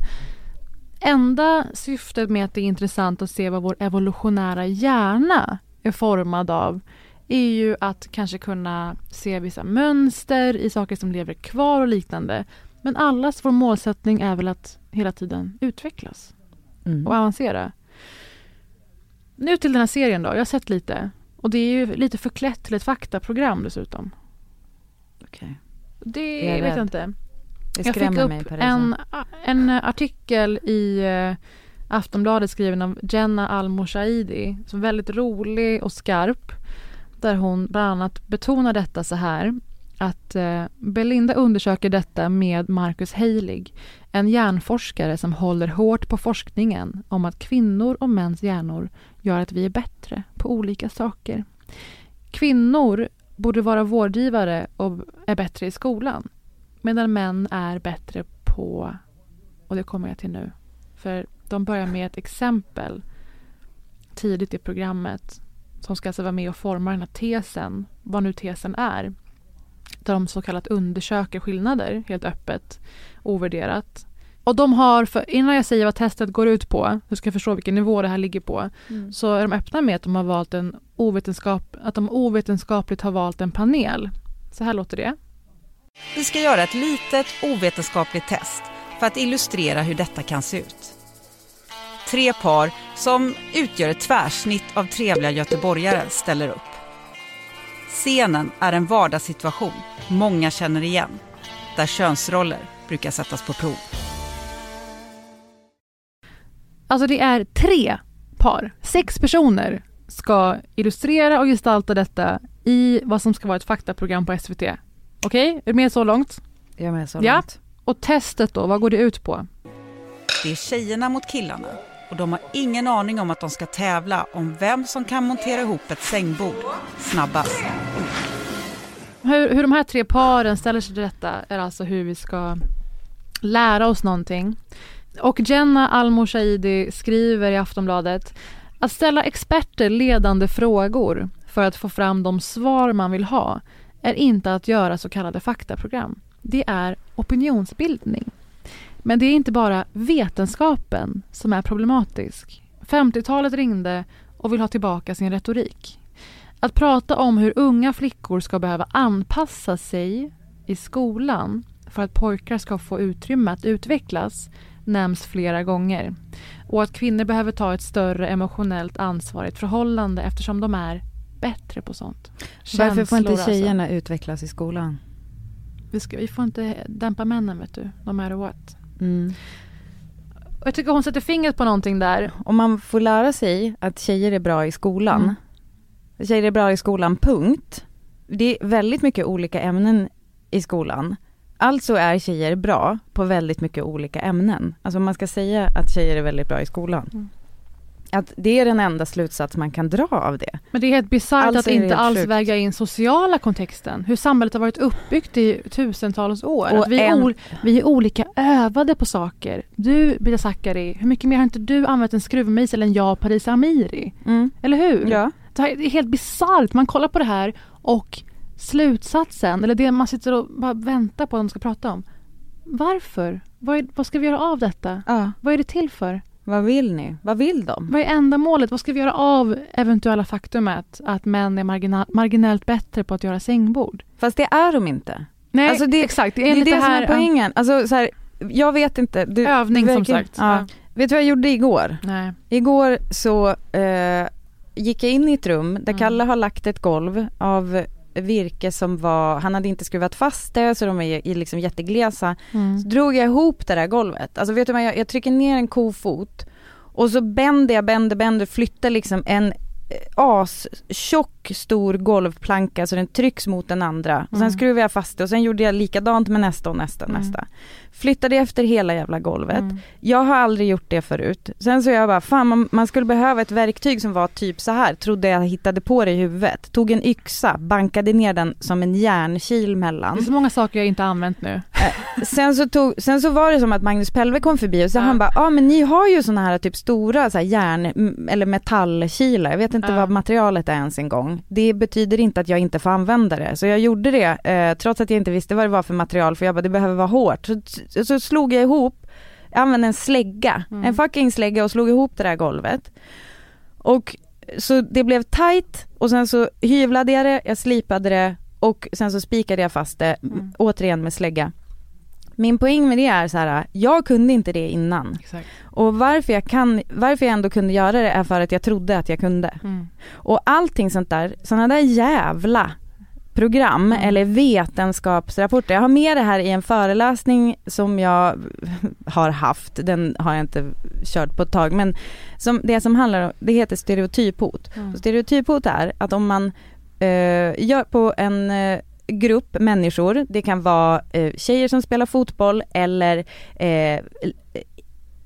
Enda syftet med att det är intressant att se vad vår evolutionära hjärna är formad av är ju att kanske kunna se vissa mönster i saker som lever kvar och liknande. Men allas vår målsättning är väl att hela tiden utvecklas Mm. och avancera. Nu till den här serien då. Jag har sett lite. Och det är ju lite förklätt till ett faktaprogram dessutom. Okej. Det Jag är vet rädd. jag inte. Det jag fick skrämmer upp mig, Parisa. en, en artikel i eh, Aftonbladet skriven av Jenna Al-Moshaidi som är väldigt rolig och skarp. Där hon bland annat betonar detta så här att eh, Belinda undersöker detta med Marcus Heilig, en hjärnforskare som håller hårt på forskningen om att kvinnor och mäns hjärnor gör att vi är bättre på olika saker. Kvinnor borde vara vårdgivare och är bättre i skolan medan män är bättre på, och det kommer jag till nu, för de börjar med ett exempel tidigt i programmet som ska alltså vara med och forma den här tesen, vad nu tesen är. Där de så kallat undersöker skillnader helt öppet, ovärderat. Och de har, för, innan jag säger vad testet går ut på, så ska jag förstå vilken nivå det här ligger på, Mm. så är de öppna med att de har valt en ovetenskap, att de ovetenskapligt har valt en panel. Så här låter det. Vi ska göra ett litet ovetenskapligt test för att illustrera hur detta kan se ut. Tre par som utgör ett tvärsnitt av trevliga göteborgare ställer upp. Scenen är en vardagssituation många känner igen, där könsroller brukar sättas på prov. Alltså det är tre par, sex personer ska illustrera och gestalta detta i vad som ska vara ett faktaprogram på SVT. Okej, är du med så långt? Jag är med så ja. långt. Och testet då, vad går det ut på? Det är tjejerna mot killarna och de har ingen aning om att de ska tävla om vem som kan montera ihop ett sängbord snabbast. Hur, hur de här tre paren ställer sig till detta är alltså hur vi ska lära oss någonting. Och Jenna Al-Moshaidi skriver i Aftonbladet att ställa experter ledande frågor för att få fram de svar man vill ha är inte att göra så kallade faktaprogram. Det är opinionsbildning. Men det är inte bara vetenskapen som är problematisk. 50-talet ringde och vill ha tillbaka sin retorik. Att prata om hur unga flickor ska behöva anpassa sig i skolan för att pojkar ska få utrymme att utvecklas nämns flera gånger. Och att kvinnor behöver ta ett större emotionellt ansvar i ett förhållande eftersom de är bättre på sånt. Varför får inte Känslor, tjejerna utvecklas i skolan? Alltså. Vi, ska, vi får inte dämpa männen vet du, no matter what. Mm. Och jag tycker hon sätter fingret på någonting där. Om man får lära sig att tjejer är bra i skolan, Mm. tjejer är bra i skolan, punkt. Det är väldigt mycket olika ämnen i skolan. Alltså är tjejer bra på väldigt mycket olika ämnen. Alltså man ska säga att tjejer är väldigt bra i skolan. Mm. Att det är den enda slutsats man kan dra av det. Men det är helt bisarrt Alltså att är inte alls sjukt. väga in sociala kontexten. Hur samhället har varit uppbyggt i tusentals år. Och vi, är en- ol- vi är olika övade på saker. Du, Bida Zackari, hur mycket mer har inte du använt en skruvmejsel än jag, Parisa Amiri? Mm. Eller hur? Ja. Det är helt bisarrt. Man kollar på det här och slutsatsen, eller det man sitter och bara väntar på att de ska prata om. Varför? Vad, är, vad ska vi göra av detta? Ja. Vad är det till för? Vad vill ni? Vad vill de? Vad är ändamålet? Vad ska vi göra av eventuella faktumet att män är margina- marginellt bättre på att göra sängbord? Fast det är de inte. Nej, Alltså det- exakt. Det Det är, det som här, är poängen. Alltså så här, jag vet inte. Du, Övning du som verkar- sagt. Ja. Ja. Vet du vad jag gjorde igår? Nej. Igår så eh, gick jag in i ett rum där Mm. Kalle har lagt ett golv av virke som var, han hade inte skruvat fast det så de är i- liksom jätteglesa. Mm. Så drog jag ihop det där golvet. Alltså vet du vad, jag, jag trycker ner en kofot och så bänder jag, bänder, bänder, flyttar liksom en eh, stor golvplanka så den trycks mot den andra. Och sen Mm. skruvar jag fast det och sen gjorde jag likadant med nästa och nästa och Mm. nästa. Flyttade efter hela jävla golvet. Mm. Jag har aldrig gjort det förut. Sen så jag bara, fan man, man skulle behöva ett verktyg som var typ så här. trodde jag hittade på det i huvudet. Tog en yxa, bankade ner den som en järnkil Det mellan. är så många saker jag inte har använt nu. Eh, sen, så tog, sen så var det som att Magnus Pelve kom förbi och så han bara, ja ah, men ni har ju såna här typ stora så här järn eller metallkilar, jag vet inte Ja. vad materialet är ens en gång. Det betyder inte att jag inte får använda det, så jag gjorde det eh, trots att jag inte visste vad det var för material för jag bara, det behöver vara hårt. Så, så slog jag ihop, jag använde en slägga, Mm. en fucking slägga och slog ihop det där golvet. Och så det blev tight och sen så hyvlade jag det, jag slipade det och sen så spikade jag fast det, Mm. återigen med slägga. Min poäng med det är så här, jag kunde inte det innan. Exakt. Och varför jag, kan, varför jag ändå kunde göra det är för att jag trodde att jag kunde. Mm. Och allting sånt där, sådana där jävla program eller vetenskapsrapporter. Jag har med det här i en föreläsning som jag har haft, den har jag inte kört på ett tag, men som, det som handlar om, det heter stereotyphot. Mm. Stereotyphot är att om man eh, gör på en eh, grupp människor, det kan vara eh, tjejer som spelar fotboll eller eh,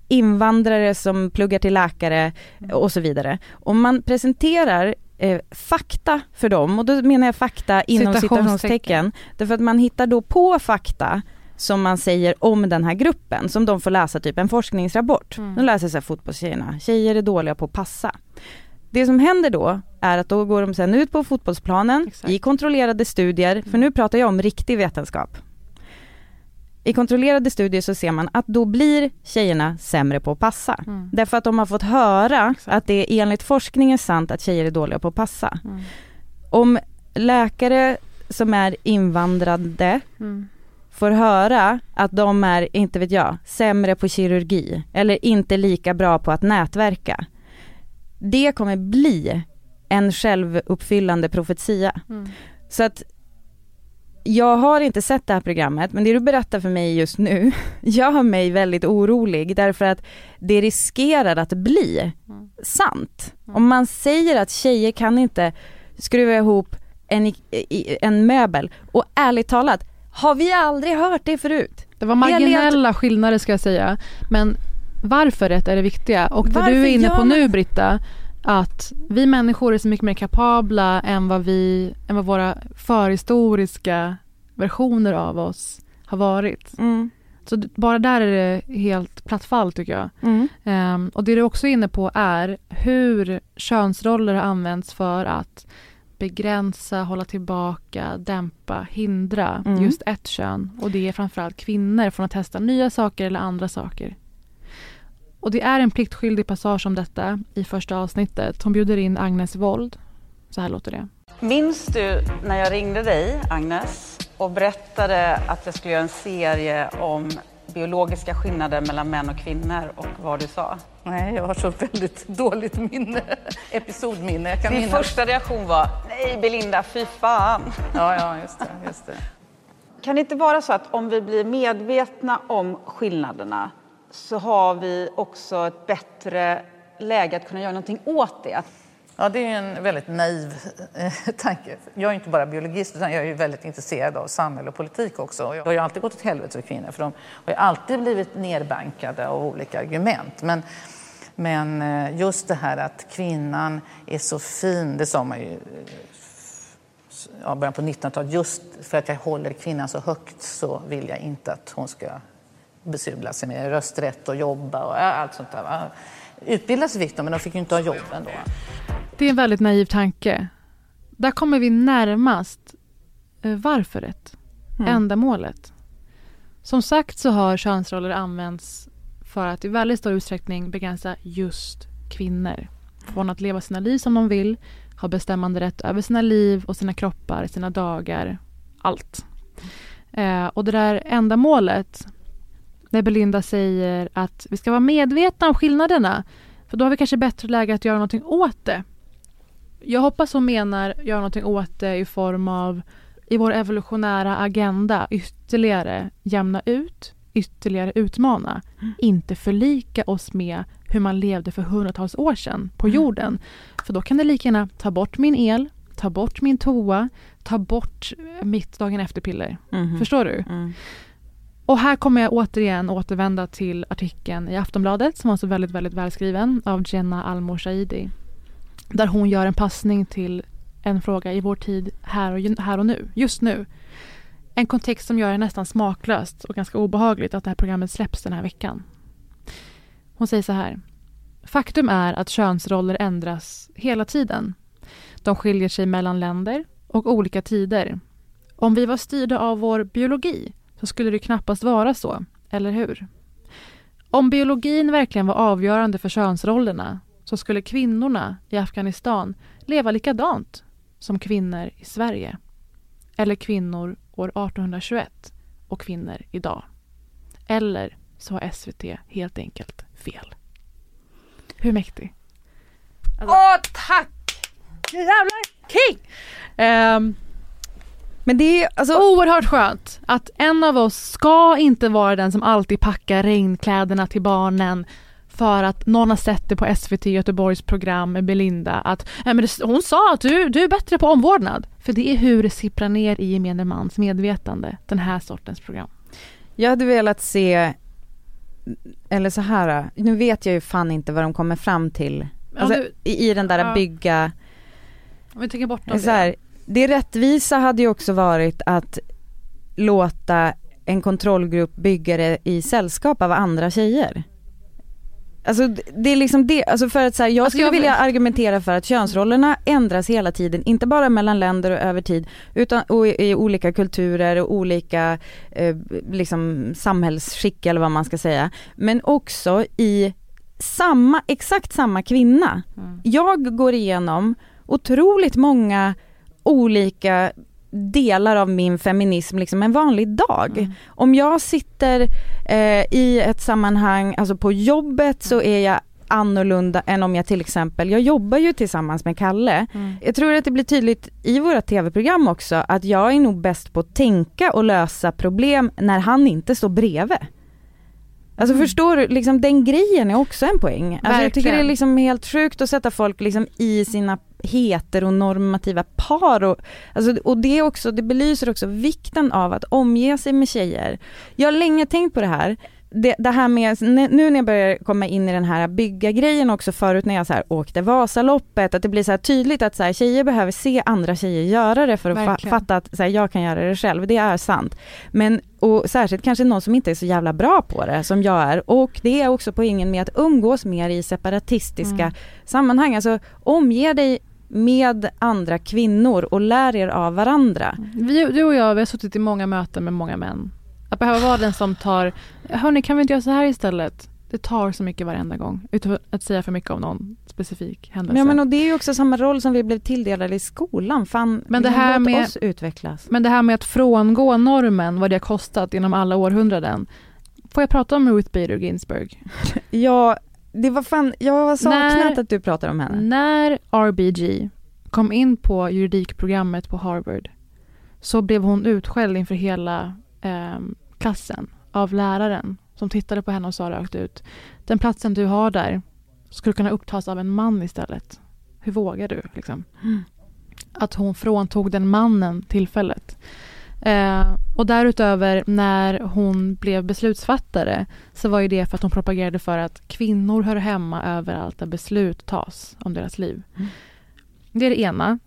invandrare som pluggar till läkare och så vidare. Om man presenterar eh, fakta för dem, och då menar jag fakta inom Citationstecken. citationstecken, därför att man hittar då på fakta som man säger om den här gruppen, som de får läsa typ en forskningsrapport. Mm. De läser så här fotbollstjejerna, tjejer är dåliga på att passa. Det som händer då är att då går de sen ut på fotbollsplanen i kontrollerade studier, för nu pratar jag om riktig vetenskap. I kontrollerade studier så ser man att då blir tjejerna sämre på att passa. Mm. Därför att de har fått höra att det är enligt forskning är sant att tjejer är dåliga på att passa. Mm. Om läkare som är invandrade Mm. får höra att de är, inte vet jag, sämre på kirurgi eller inte lika bra på att nätverka. Det kommer bli en självuppfyllande profetia. Mm. Så att jag har inte sett det här programmet, men det du berättar för mig just nu gör mig väldigt orolig därför att det riskerar att bli sant. Om man säger att tjejer kan inte skruva ihop en, en möbel och ärligt talat, har vi aldrig hört det förut? Det var marginella skillnader ska jag säga. Men varföret är det viktiga. Och det Varför du är inne på nu Britta, att vi människor är så mycket mer kapabla än vad, vi, än vad våra förhistoriska versioner av oss har varit. Mm. Så bara där är det helt platt fall tycker jag. Mm. Ehm, och det du också är inne på är hur könsroller har använts för att begränsa, hålla tillbaka, dämpa, hindra Mm. just ett kön. Och det är framförallt kvinnor från att testa nya saker eller andra saker. Och det är en pliktskyldig passage om detta i första avsnittet. Hon bjuder in Agnes Wold. Så här låter det. Minns du när jag ringde dig, Agnes, och berättade att jag skulle göra en serie om biologiska skillnader mellan män och kvinnor och vad du sa? Nej, jag har så väldigt dåligt minne. Episodminne. Jag kan Din minnas. första reaktion var nej Belinda, fy fan. Ja, ja, just det. Just det. Kan det inte vara så att om vi blir medvetna om skillnaderna så har vi också ett bättre läge att kunna göra någonting åt det? Ja, det är en väldigt naiv eh, tanke. Jag är inte bara biologist, utan jag är väldigt intresserad av samhälle och politik också. Och Jag har ju alltid gått åt helvete för kvinnor, för de har ju alltid blivit nerbankade av olika argument. Men, men eh, just det här att kvinnan är så fin, det sa man ju i ja, början på 1900-talet. Just för att jag håller kvinnan så högt så vill jag inte att hon ska besudla sig med rösträtt och jobba och allt sånt där. Utbilda sig fick de, men de fick ju inte ha jobb ändå. Det är en väldigt naiv tanke. Där kommer vi närmast eh, varföret, Mm. ändamålet. Som sagt så har könsroller använts för att i väldigt stor utsträckning begränsa just kvinnor. Från att leva sina liv som de vill, ha bestämmande rätt över sina liv och sina kroppar, sina dagar, allt. Eh, och det där ändamålet, när Belinda säger att vi ska vara medvetna om skillnaderna, för då har vi kanske bättre läge att göra någonting åt det. Jag hoppas hon menar göra någonting åt det i form av i vår evolutionära agenda ytterligare jämna ut, ytterligare utmana. Inte förlika oss med hur man levde för hundratals år sedan på jorden. För då kan det lika gärna ta bort min el, ta bort min toa, ta bort mitt dagen efter-piller. Mhm. Förstår du? Och här kommer jag återigen återvända till artikeln i Aftonbladet som var så väldigt, väldigt välskriven av Jenna Almor Shahidi. Där hon gör en passning till en fråga i vår tid här och, här och nu, just nu. En kontext som gör det nästan smaklöst och ganska obehagligt att det här programmet släpps den här veckan. Hon säger så här. Faktum är att könsroller ändras hela tiden. De skiljer sig mellan länder och olika tider. Om vi var styrda av vår biologi så skulle det knappast vara så, eller hur? Om biologin verkligen var avgörande för könsrollerna så skulle kvinnorna i Afghanistan leva likadant som kvinnor i Sverige. Eller kvinnor år 1821 och kvinnor idag. Eller så har SVT helt enkelt fel. Hur mäktig? Alltså, Åh, tack! Jävlar king! Um, men det är alltså... oerhört skönt att en av oss ska inte vara den som alltid packar regnkläderna till barnen för att någon har sett det på SVT Göteborgs program med Belinda att äh, men det, hon sa att du, du är bättre på omvårdnad. För det är hur det sipprar ner i gemene mans medvetande, den här sortens program. Jag hade velat se, eller så här, nu vet jag ju fan inte vad de kommer fram till. Alltså, ja, du, i, i, den där ja. bygga... Om vi tänker bort det. Så här, det rättvisa hade ju också varit att låta en kontrollgrupp bygga det i sällskap av andra tjejer. Alltså det är liksom det, alltså för att så här, jag skulle vilja argumentera för att könsrollerna ändras hela tiden, inte bara mellan länder och över tid, utan och i, i olika kulturer och olika eh, liksom samhällsskick eller vad man ska säga, men också i samma, exakt samma kvinna. Mm. Jag går igenom otroligt många olika delar av min feminism liksom en vanlig dag. Mm. Om jag sitter eh, i ett sammanhang, alltså på jobbet så är jag annorlunda än om jag till exempel, jag jobbar ju tillsammans med Kalle. Mm. Jag tror att det blir tydligt i våra tv-program också att jag är nog bäst på att tänka och lösa problem när han inte står bredvid. Alltså mm. förstår du, liksom den grejen är också en poäng. Alltså jag tycker det är liksom helt sjukt att sätta folk liksom i sina heteronormativa par och, alltså, och det också, det belyser också vikten av att omge sig med tjejer. Jag har länge tänkt på det här, det, det, här med, nu när jag börjar komma in i den här bygga-grejen också förut när jag så här åkte Vasaloppet, att det blir så här tydligt att så här, tjejer behöver se andra tjejer göra det för att fa fatta att så här, jag kan göra det själv, det är sant. Men och särskilt kanske någon som inte är så jävla bra på det som jag är och det är också poängen med att umgås mer i separatistiska mm. sammanhang, alltså omge dig med andra kvinnor och lär er av varandra. Vi, du och jag, vi har suttit i många möten med många män. Att behöva vara den som tar, hörni kan vi inte göra så här istället? Det tar så mycket varenda gång, utan att säga för mycket om någon specifik händelse. Ja men och det är ju också samma roll som vi blev tilldelade i skolan, fan, men det här med, oss utvecklas. Men det här med att frångå normen, vad det har kostat genom alla århundraden. Får jag prata om Ruth Bader Ginsburg? ja, det var fan, jag var saknat att du pratar om henne. När RBG kom in på juridikprogrammet på Harvard så blev hon utskälld inför hela eh, klassen av läraren som tittade på henne och sa rakt ut Den platsen du har där skulle kunna upptas av en man istället. Hur vågar du? Liksom? Att hon fråntog den mannen tillfället. Eh, och därutöver när hon blev beslutsfattare så var ju det för att hon propagerade för att kvinnor hör hemma överallt där beslut tas om deras liv. Mm. Det är det ena.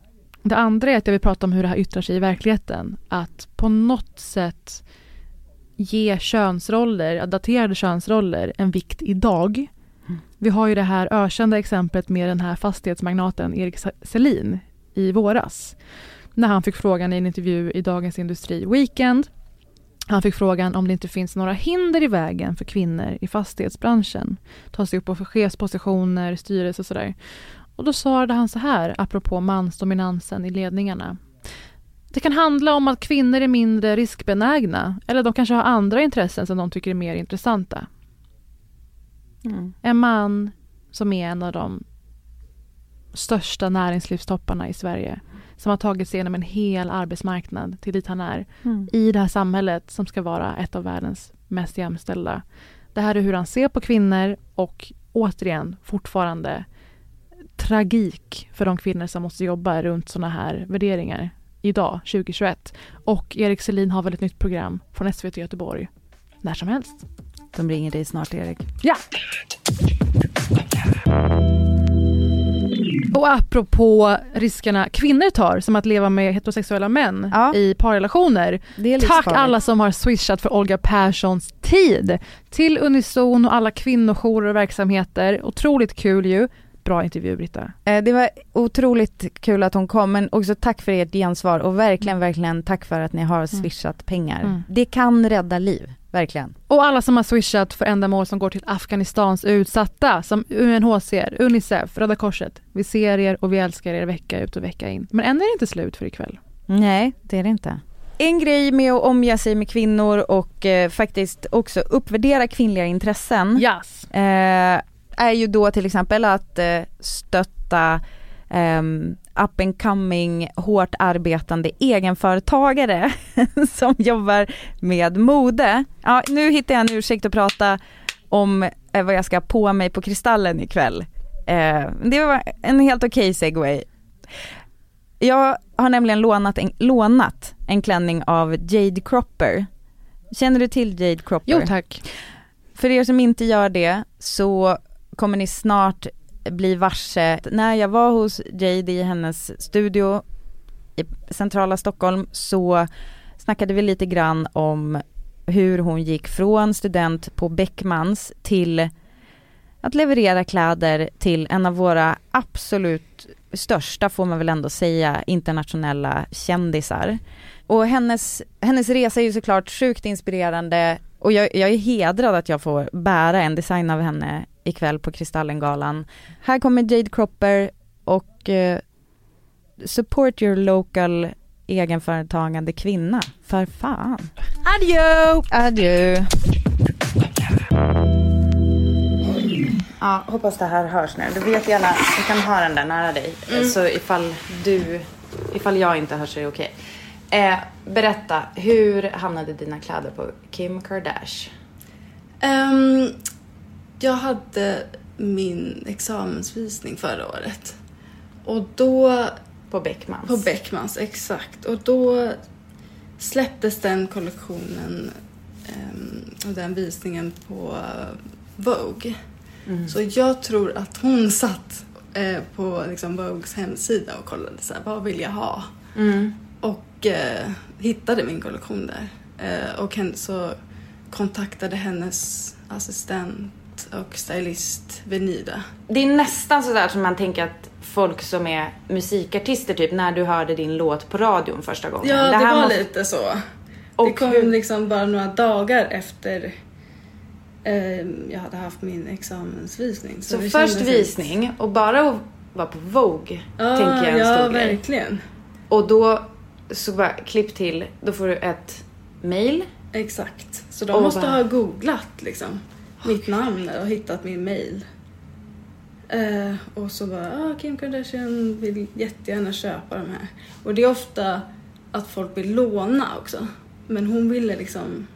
Det andra är att jag vill prata om hur det här yttrar sig i verkligheten. Att på något sätt ge könsroller, daterade könsroller, en vikt idag. Mm. Vi har ju det här ökända exemplet med den här fastighetsmagnaten Erik Selin i våras när han fick frågan i en intervju i Dagens Industri Weekend. Han fick frågan om det inte finns några hinder i vägen för kvinnor i fastighetsbranschen. Ta sig upp på chefspositioner, styrelse och sådär. Och då svarade han så här, apropå mansdominansen i ledningarna. Det kan handla om att kvinnor är mindre riskbenägna eller de kanske har andra intressen som de tycker är mer intressanta. Mm. En man som är en av de största näringslivstopparna i Sverige som har tagit sig igenom en hel arbetsmarknad till dit han är. Mm. I det här samhället som ska vara ett av världens mest jämställda. Det här är hur han ser på kvinnor och återigen fortfarande tragik för de kvinnor som måste jobba runt såna här värderingar idag, 2021. Och Erik Selin har väl ett nytt program från SVT Göteborg när som helst. De ringer dig snart, Erik. Ja! Och apropå riskerna kvinnor tar, som att leva med heterosexuella män i parrelationer. Tack alla som har swishat för Olga Perssons tid. Till Unison och alla kvinnojourer och verksamheter. Otroligt kul ju. Bra intervju Britta. Eh, Det var otroligt kul att hon kom, men också tack för ert gensvar och verkligen, verkligen tack för att ni har swishat pengar. Mm. Det kan rädda liv, verkligen. Och alla som har swishat för ändamål som går till Afghanistans utsatta som UNHCR, Unicef, Röda Korset. Vi ser er och vi älskar er vecka ut och vecka in. Men än är det inte slut för ikväll. Nej, det är det inte. En grej med att omge sig med kvinnor och eh, faktiskt också uppvärdera kvinnliga intressen yes. eh, är ju då till exempel att eh, stötta ehm, up and coming, hårt arbetande egenföretagare som jobbar med mode. Ja, nu hittar jag en ursäkt att prata om eh, vad jag ska ha på mig på Kristallen ikväll. Eh, det var en helt okej segway. Jag har nämligen lånat en, lånat en klänning av Jade Cropper. Känner du till Jade Cropper? Jo tack. För er som inte gör det så kommer ni snart bli varse. När jag var hos Jade i hennes studio i centrala Stockholm så snackade vi lite grann om hur hon gick från student på Beckmans till att leverera kläder till en av våra absolut största, får man väl ändå säga, internationella kändisar. Och hennes, hennes resa är ju såklart sjukt inspirerande och jag, jag är hedrad att jag får bära en design av henne ikväll på Kristallengalan. Här kommer Jade Cropper och eh, support your local egenföretagande kvinna. För fan. Adjö! Adjö. Ja, hoppas det här hörs nu. Du vet gärna, du kan ha den där nära dig. Mm. Så ifall du, ifall jag inte hörs så är det okej. Eh, berätta, hur hamnade dina kläder på Kim Kardashian? Ehm, jag hade min examensvisning förra året. Och då... På Beckmans? På Beckmans, exakt. Och då släpptes den kollektionen ehm, och den visningen på Vogue. Mm. Så jag tror att hon satt eh, på liksom, Vogues hemsida och kollade så här, vad vill jag ha? Mm. Och eh, hittade min kollektion där. Eh, och hen, så kontaktade hennes assistent och stylist Venida. Det är nästan sådär som man tänker att folk som är musikartister typ, när du hörde din låt på radion första gången. Ja, det, här var måste- lite så. Och det kom hur- liksom bara några dagar efter eh, jag hade haft min examensvisning. Så, det först visning och bara att vara på Vogue Ja, tänker jag är en ja, stor grej. verkligen. Och då så bara klipp till, då får du ett mail. Exakt. Så de måste bara- ha googlat liksom mitt namn och hittat min mail. Eh, och så bara, ah, Kim Kardashian vill jättegärna köpa de här. Och det är ofta att folk vill låna också. Men hon ville liksom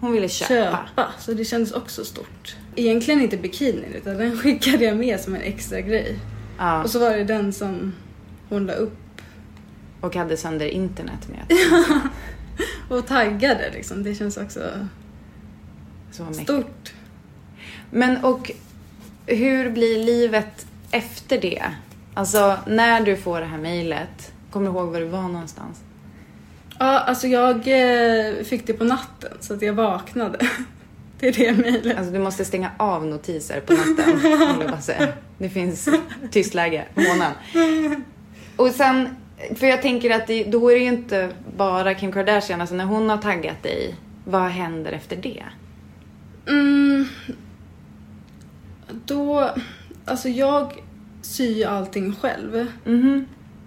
Hon ville köpa. Så det kändes också stort. Egentligen inte bikinin utan den skickade jag med som en extra grej. Ja. Och så var det den som hon la upp Och hade sönder internet med. och taggade liksom. Det känns också stort. Men och hur blir livet efter det? Alltså när du får det här mejlet, kommer du ihåg var du var någonstans? Ja, alltså jag eh, fick det på natten så att jag vaknade. Är det mejlet. Alltså du måste stänga av notiser på natten, vill jag bara säga. Det finns tystläge månaden. Och sen, för jag tänker att det, då är det ju inte bara Kim Kardashian, alltså när hon har taggat dig, vad händer efter det? Mm, då, alltså jag syr ju allting själv.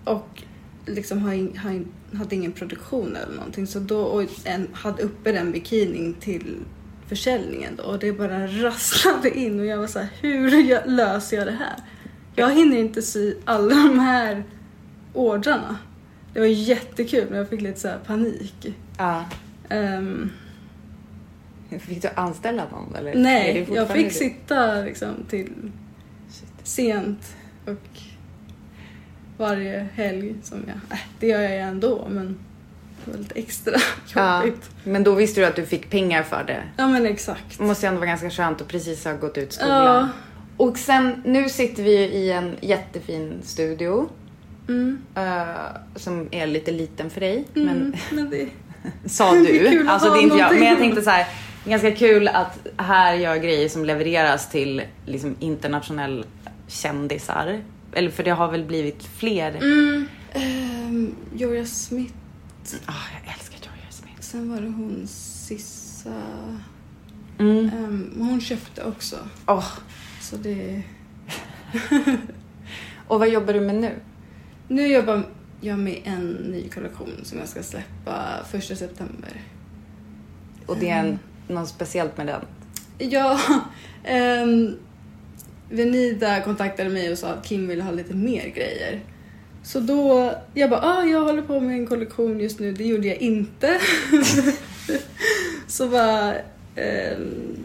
Och liksom har, in, har in, hade ingen produktion eller någonting. Så då och en, hade uppe den bikinin till försäljningen då. Och det bara rasslade in och jag var så här, hur löser jag det här? Jag hinner inte sy alla de här ordrarna. Det var jättekul men jag fick lite så här panik. Ja. Ehm, Fick du anställa någon eller? Nej, det jag fick du? sitta liksom till sent och varje helg som jag, äh, det gör jag ju ändå men det var lite extra Ja, jobbigt. men då visste du att du fick pengar för det. Ja men exakt. Det måste ju ändå vara ganska skönt att precis ha gått ut Ja. skolan. Och sen, nu sitter vi i en jättefin studio. Mm. eh, som är lite liten för dig. Mm, Men men det... sa Det du. att Alltså det är inte jag. Men jag tänkte så här. Det är Ganska kul att här gör grejer som levereras till liksom internationella kändisar. Eller för det har väl blivit fler. Mm. Um, Joria Smith. Ah, jag älskar Joria Smith. Sen var det hon Sissa. Mm. Ehm, hon köpte också. Åh. Så det... Och vad jobbar du med nu? Nu jobbar jag med en ny kollektion som jag ska släppa första september. Och det är en, något speciellt med den? Ja, um, Venida kontaktade mig och sa att Kim ville ha lite mer grejer. Så då, jag bara, ah, jag håller på med en kollektion just nu. Det gjorde jag inte. så bara, ehm,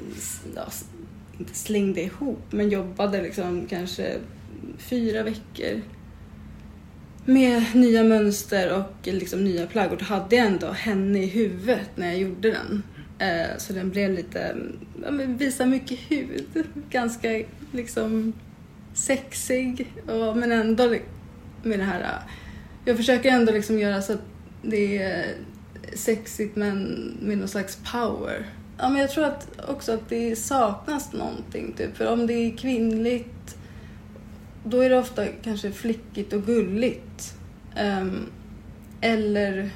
ja, inte slängde ihop, men jobbade liksom kanske fyra veckor med nya mönster och liksom nya plagg. Och då hade jag ändå henne i huvudet när jag gjorde den. Eh, så den blev lite, ja, men visar mycket hud. Ganska liksom sexig. Och, men ändå med det här, eh, jag försöker ändå liksom göra så att det är sexigt men med någon slags power. Ja, men jag tror att också att det saknas någonting. Typ. För om det är kvinnligt då är det ofta kanske flickigt och gulligt. Ehm, eller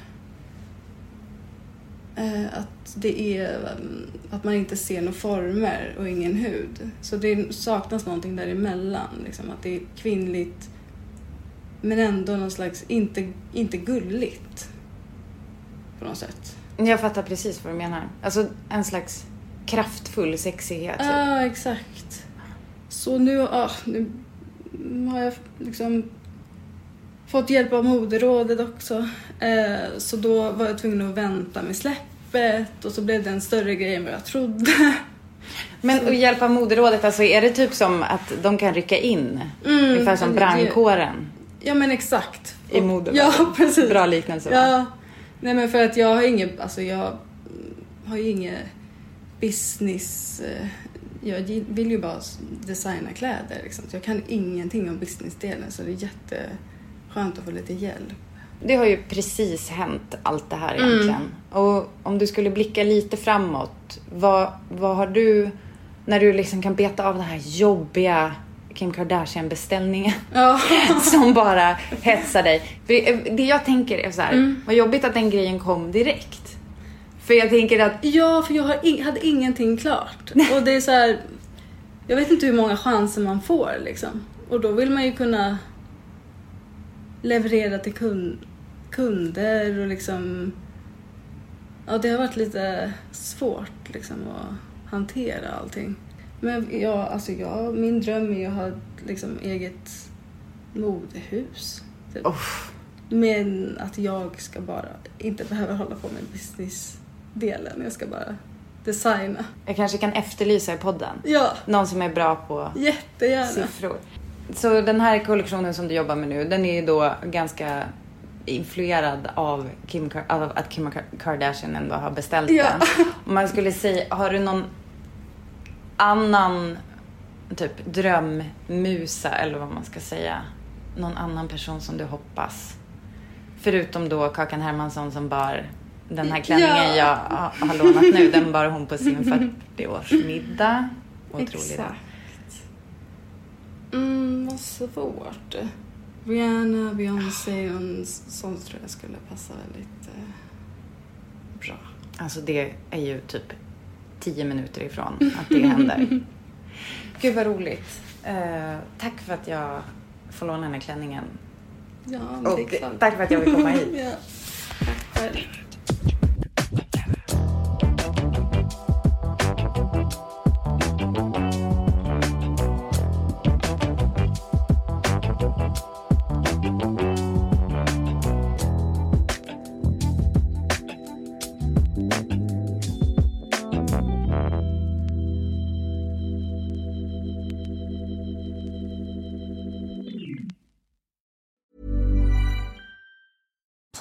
att det är ehm, att man inte ser några former och ingen hud. Så det saknas någonting däremellan. Liksom, att det är kvinnligt men ändå någon slags, inte, inte gulligt. På något sätt. Jag fattar precis vad du menar. Alltså en slags kraftfull sexighet. typ. Ja, exakt. Så nu, ah, nu har jag liksom fått hjälp av moderrådet också. Eh, så då var jag tvungen att vänta med släppet och så blev det en större grej än vad jag trodde. Men att hjälpa moderrådet, alltså är det typ som att de kan rycka in? Mm, Ungefär som brandkåren Ja men exakt. i moderrådet. Ja, precis. Bra liknelse va? Ja. Nej men för att jag har inget, alltså jag har ju inget business. eh, Jag vill ju bara designa kläder liksom. Så jag kan ingenting om businessdelen så det är jätteskönt att få lite hjälp. Det har ju precis hänt allt det här Mm. egentligen. Och om du skulle blicka lite framåt, vad, vad har du, när du liksom kan beta av den här jobbiga Kim Kardashian-beställningen Ja. som bara hetsar dig. För det- det jag tänker är så här, Mm. vad jobbigt att den grejen kom direkt. För jag tänker att... Ja, för jag in, hade ingenting klart. Och det är så här, jag vet inte hur många chanser man får liksom. Och då vill man ju kunna leverera till kund, kunder och liksom... Ja, det har varit lite svårt liksom att hantera allting. Men ja, alltså jag, min dröm är att ha liksom eget modehus. Typ. Men att jag ska bara inte behöva hålla på med businessdelen. Jag ska bara designa. Jag kanske kan efterlysa i podden. Ja. Någon som är bra på Jättegärna. siffror. Så den här kollektionen som du jobbar med nu, den är ju då ganska influerad av, Kim, av att Kim Kar- Kardashian ändå har beställt Ja. den. Om man skulle säga, har du någon annan typ drömmusa eller vad man ska säga? Någon annan person som du hoppas? Förutom då Kakan Hermansson som bar den här klänningen Ja. jag ha- har lånat nu. Den bar hon på sin 40-årsmiddag. Otrolig Exakt. Mm, vad svårt. Rihanna, Beyoncé och en sån tror jag skulle passa väldigt eh, bra. Alltså det är ju typ tio minuter ifrån att det händer. Gud vad roligt. Eh, tack för att jag får låna den här klänningen. Ja, men det är klart. tack för att jag vill komma hit. ja. Tack själv.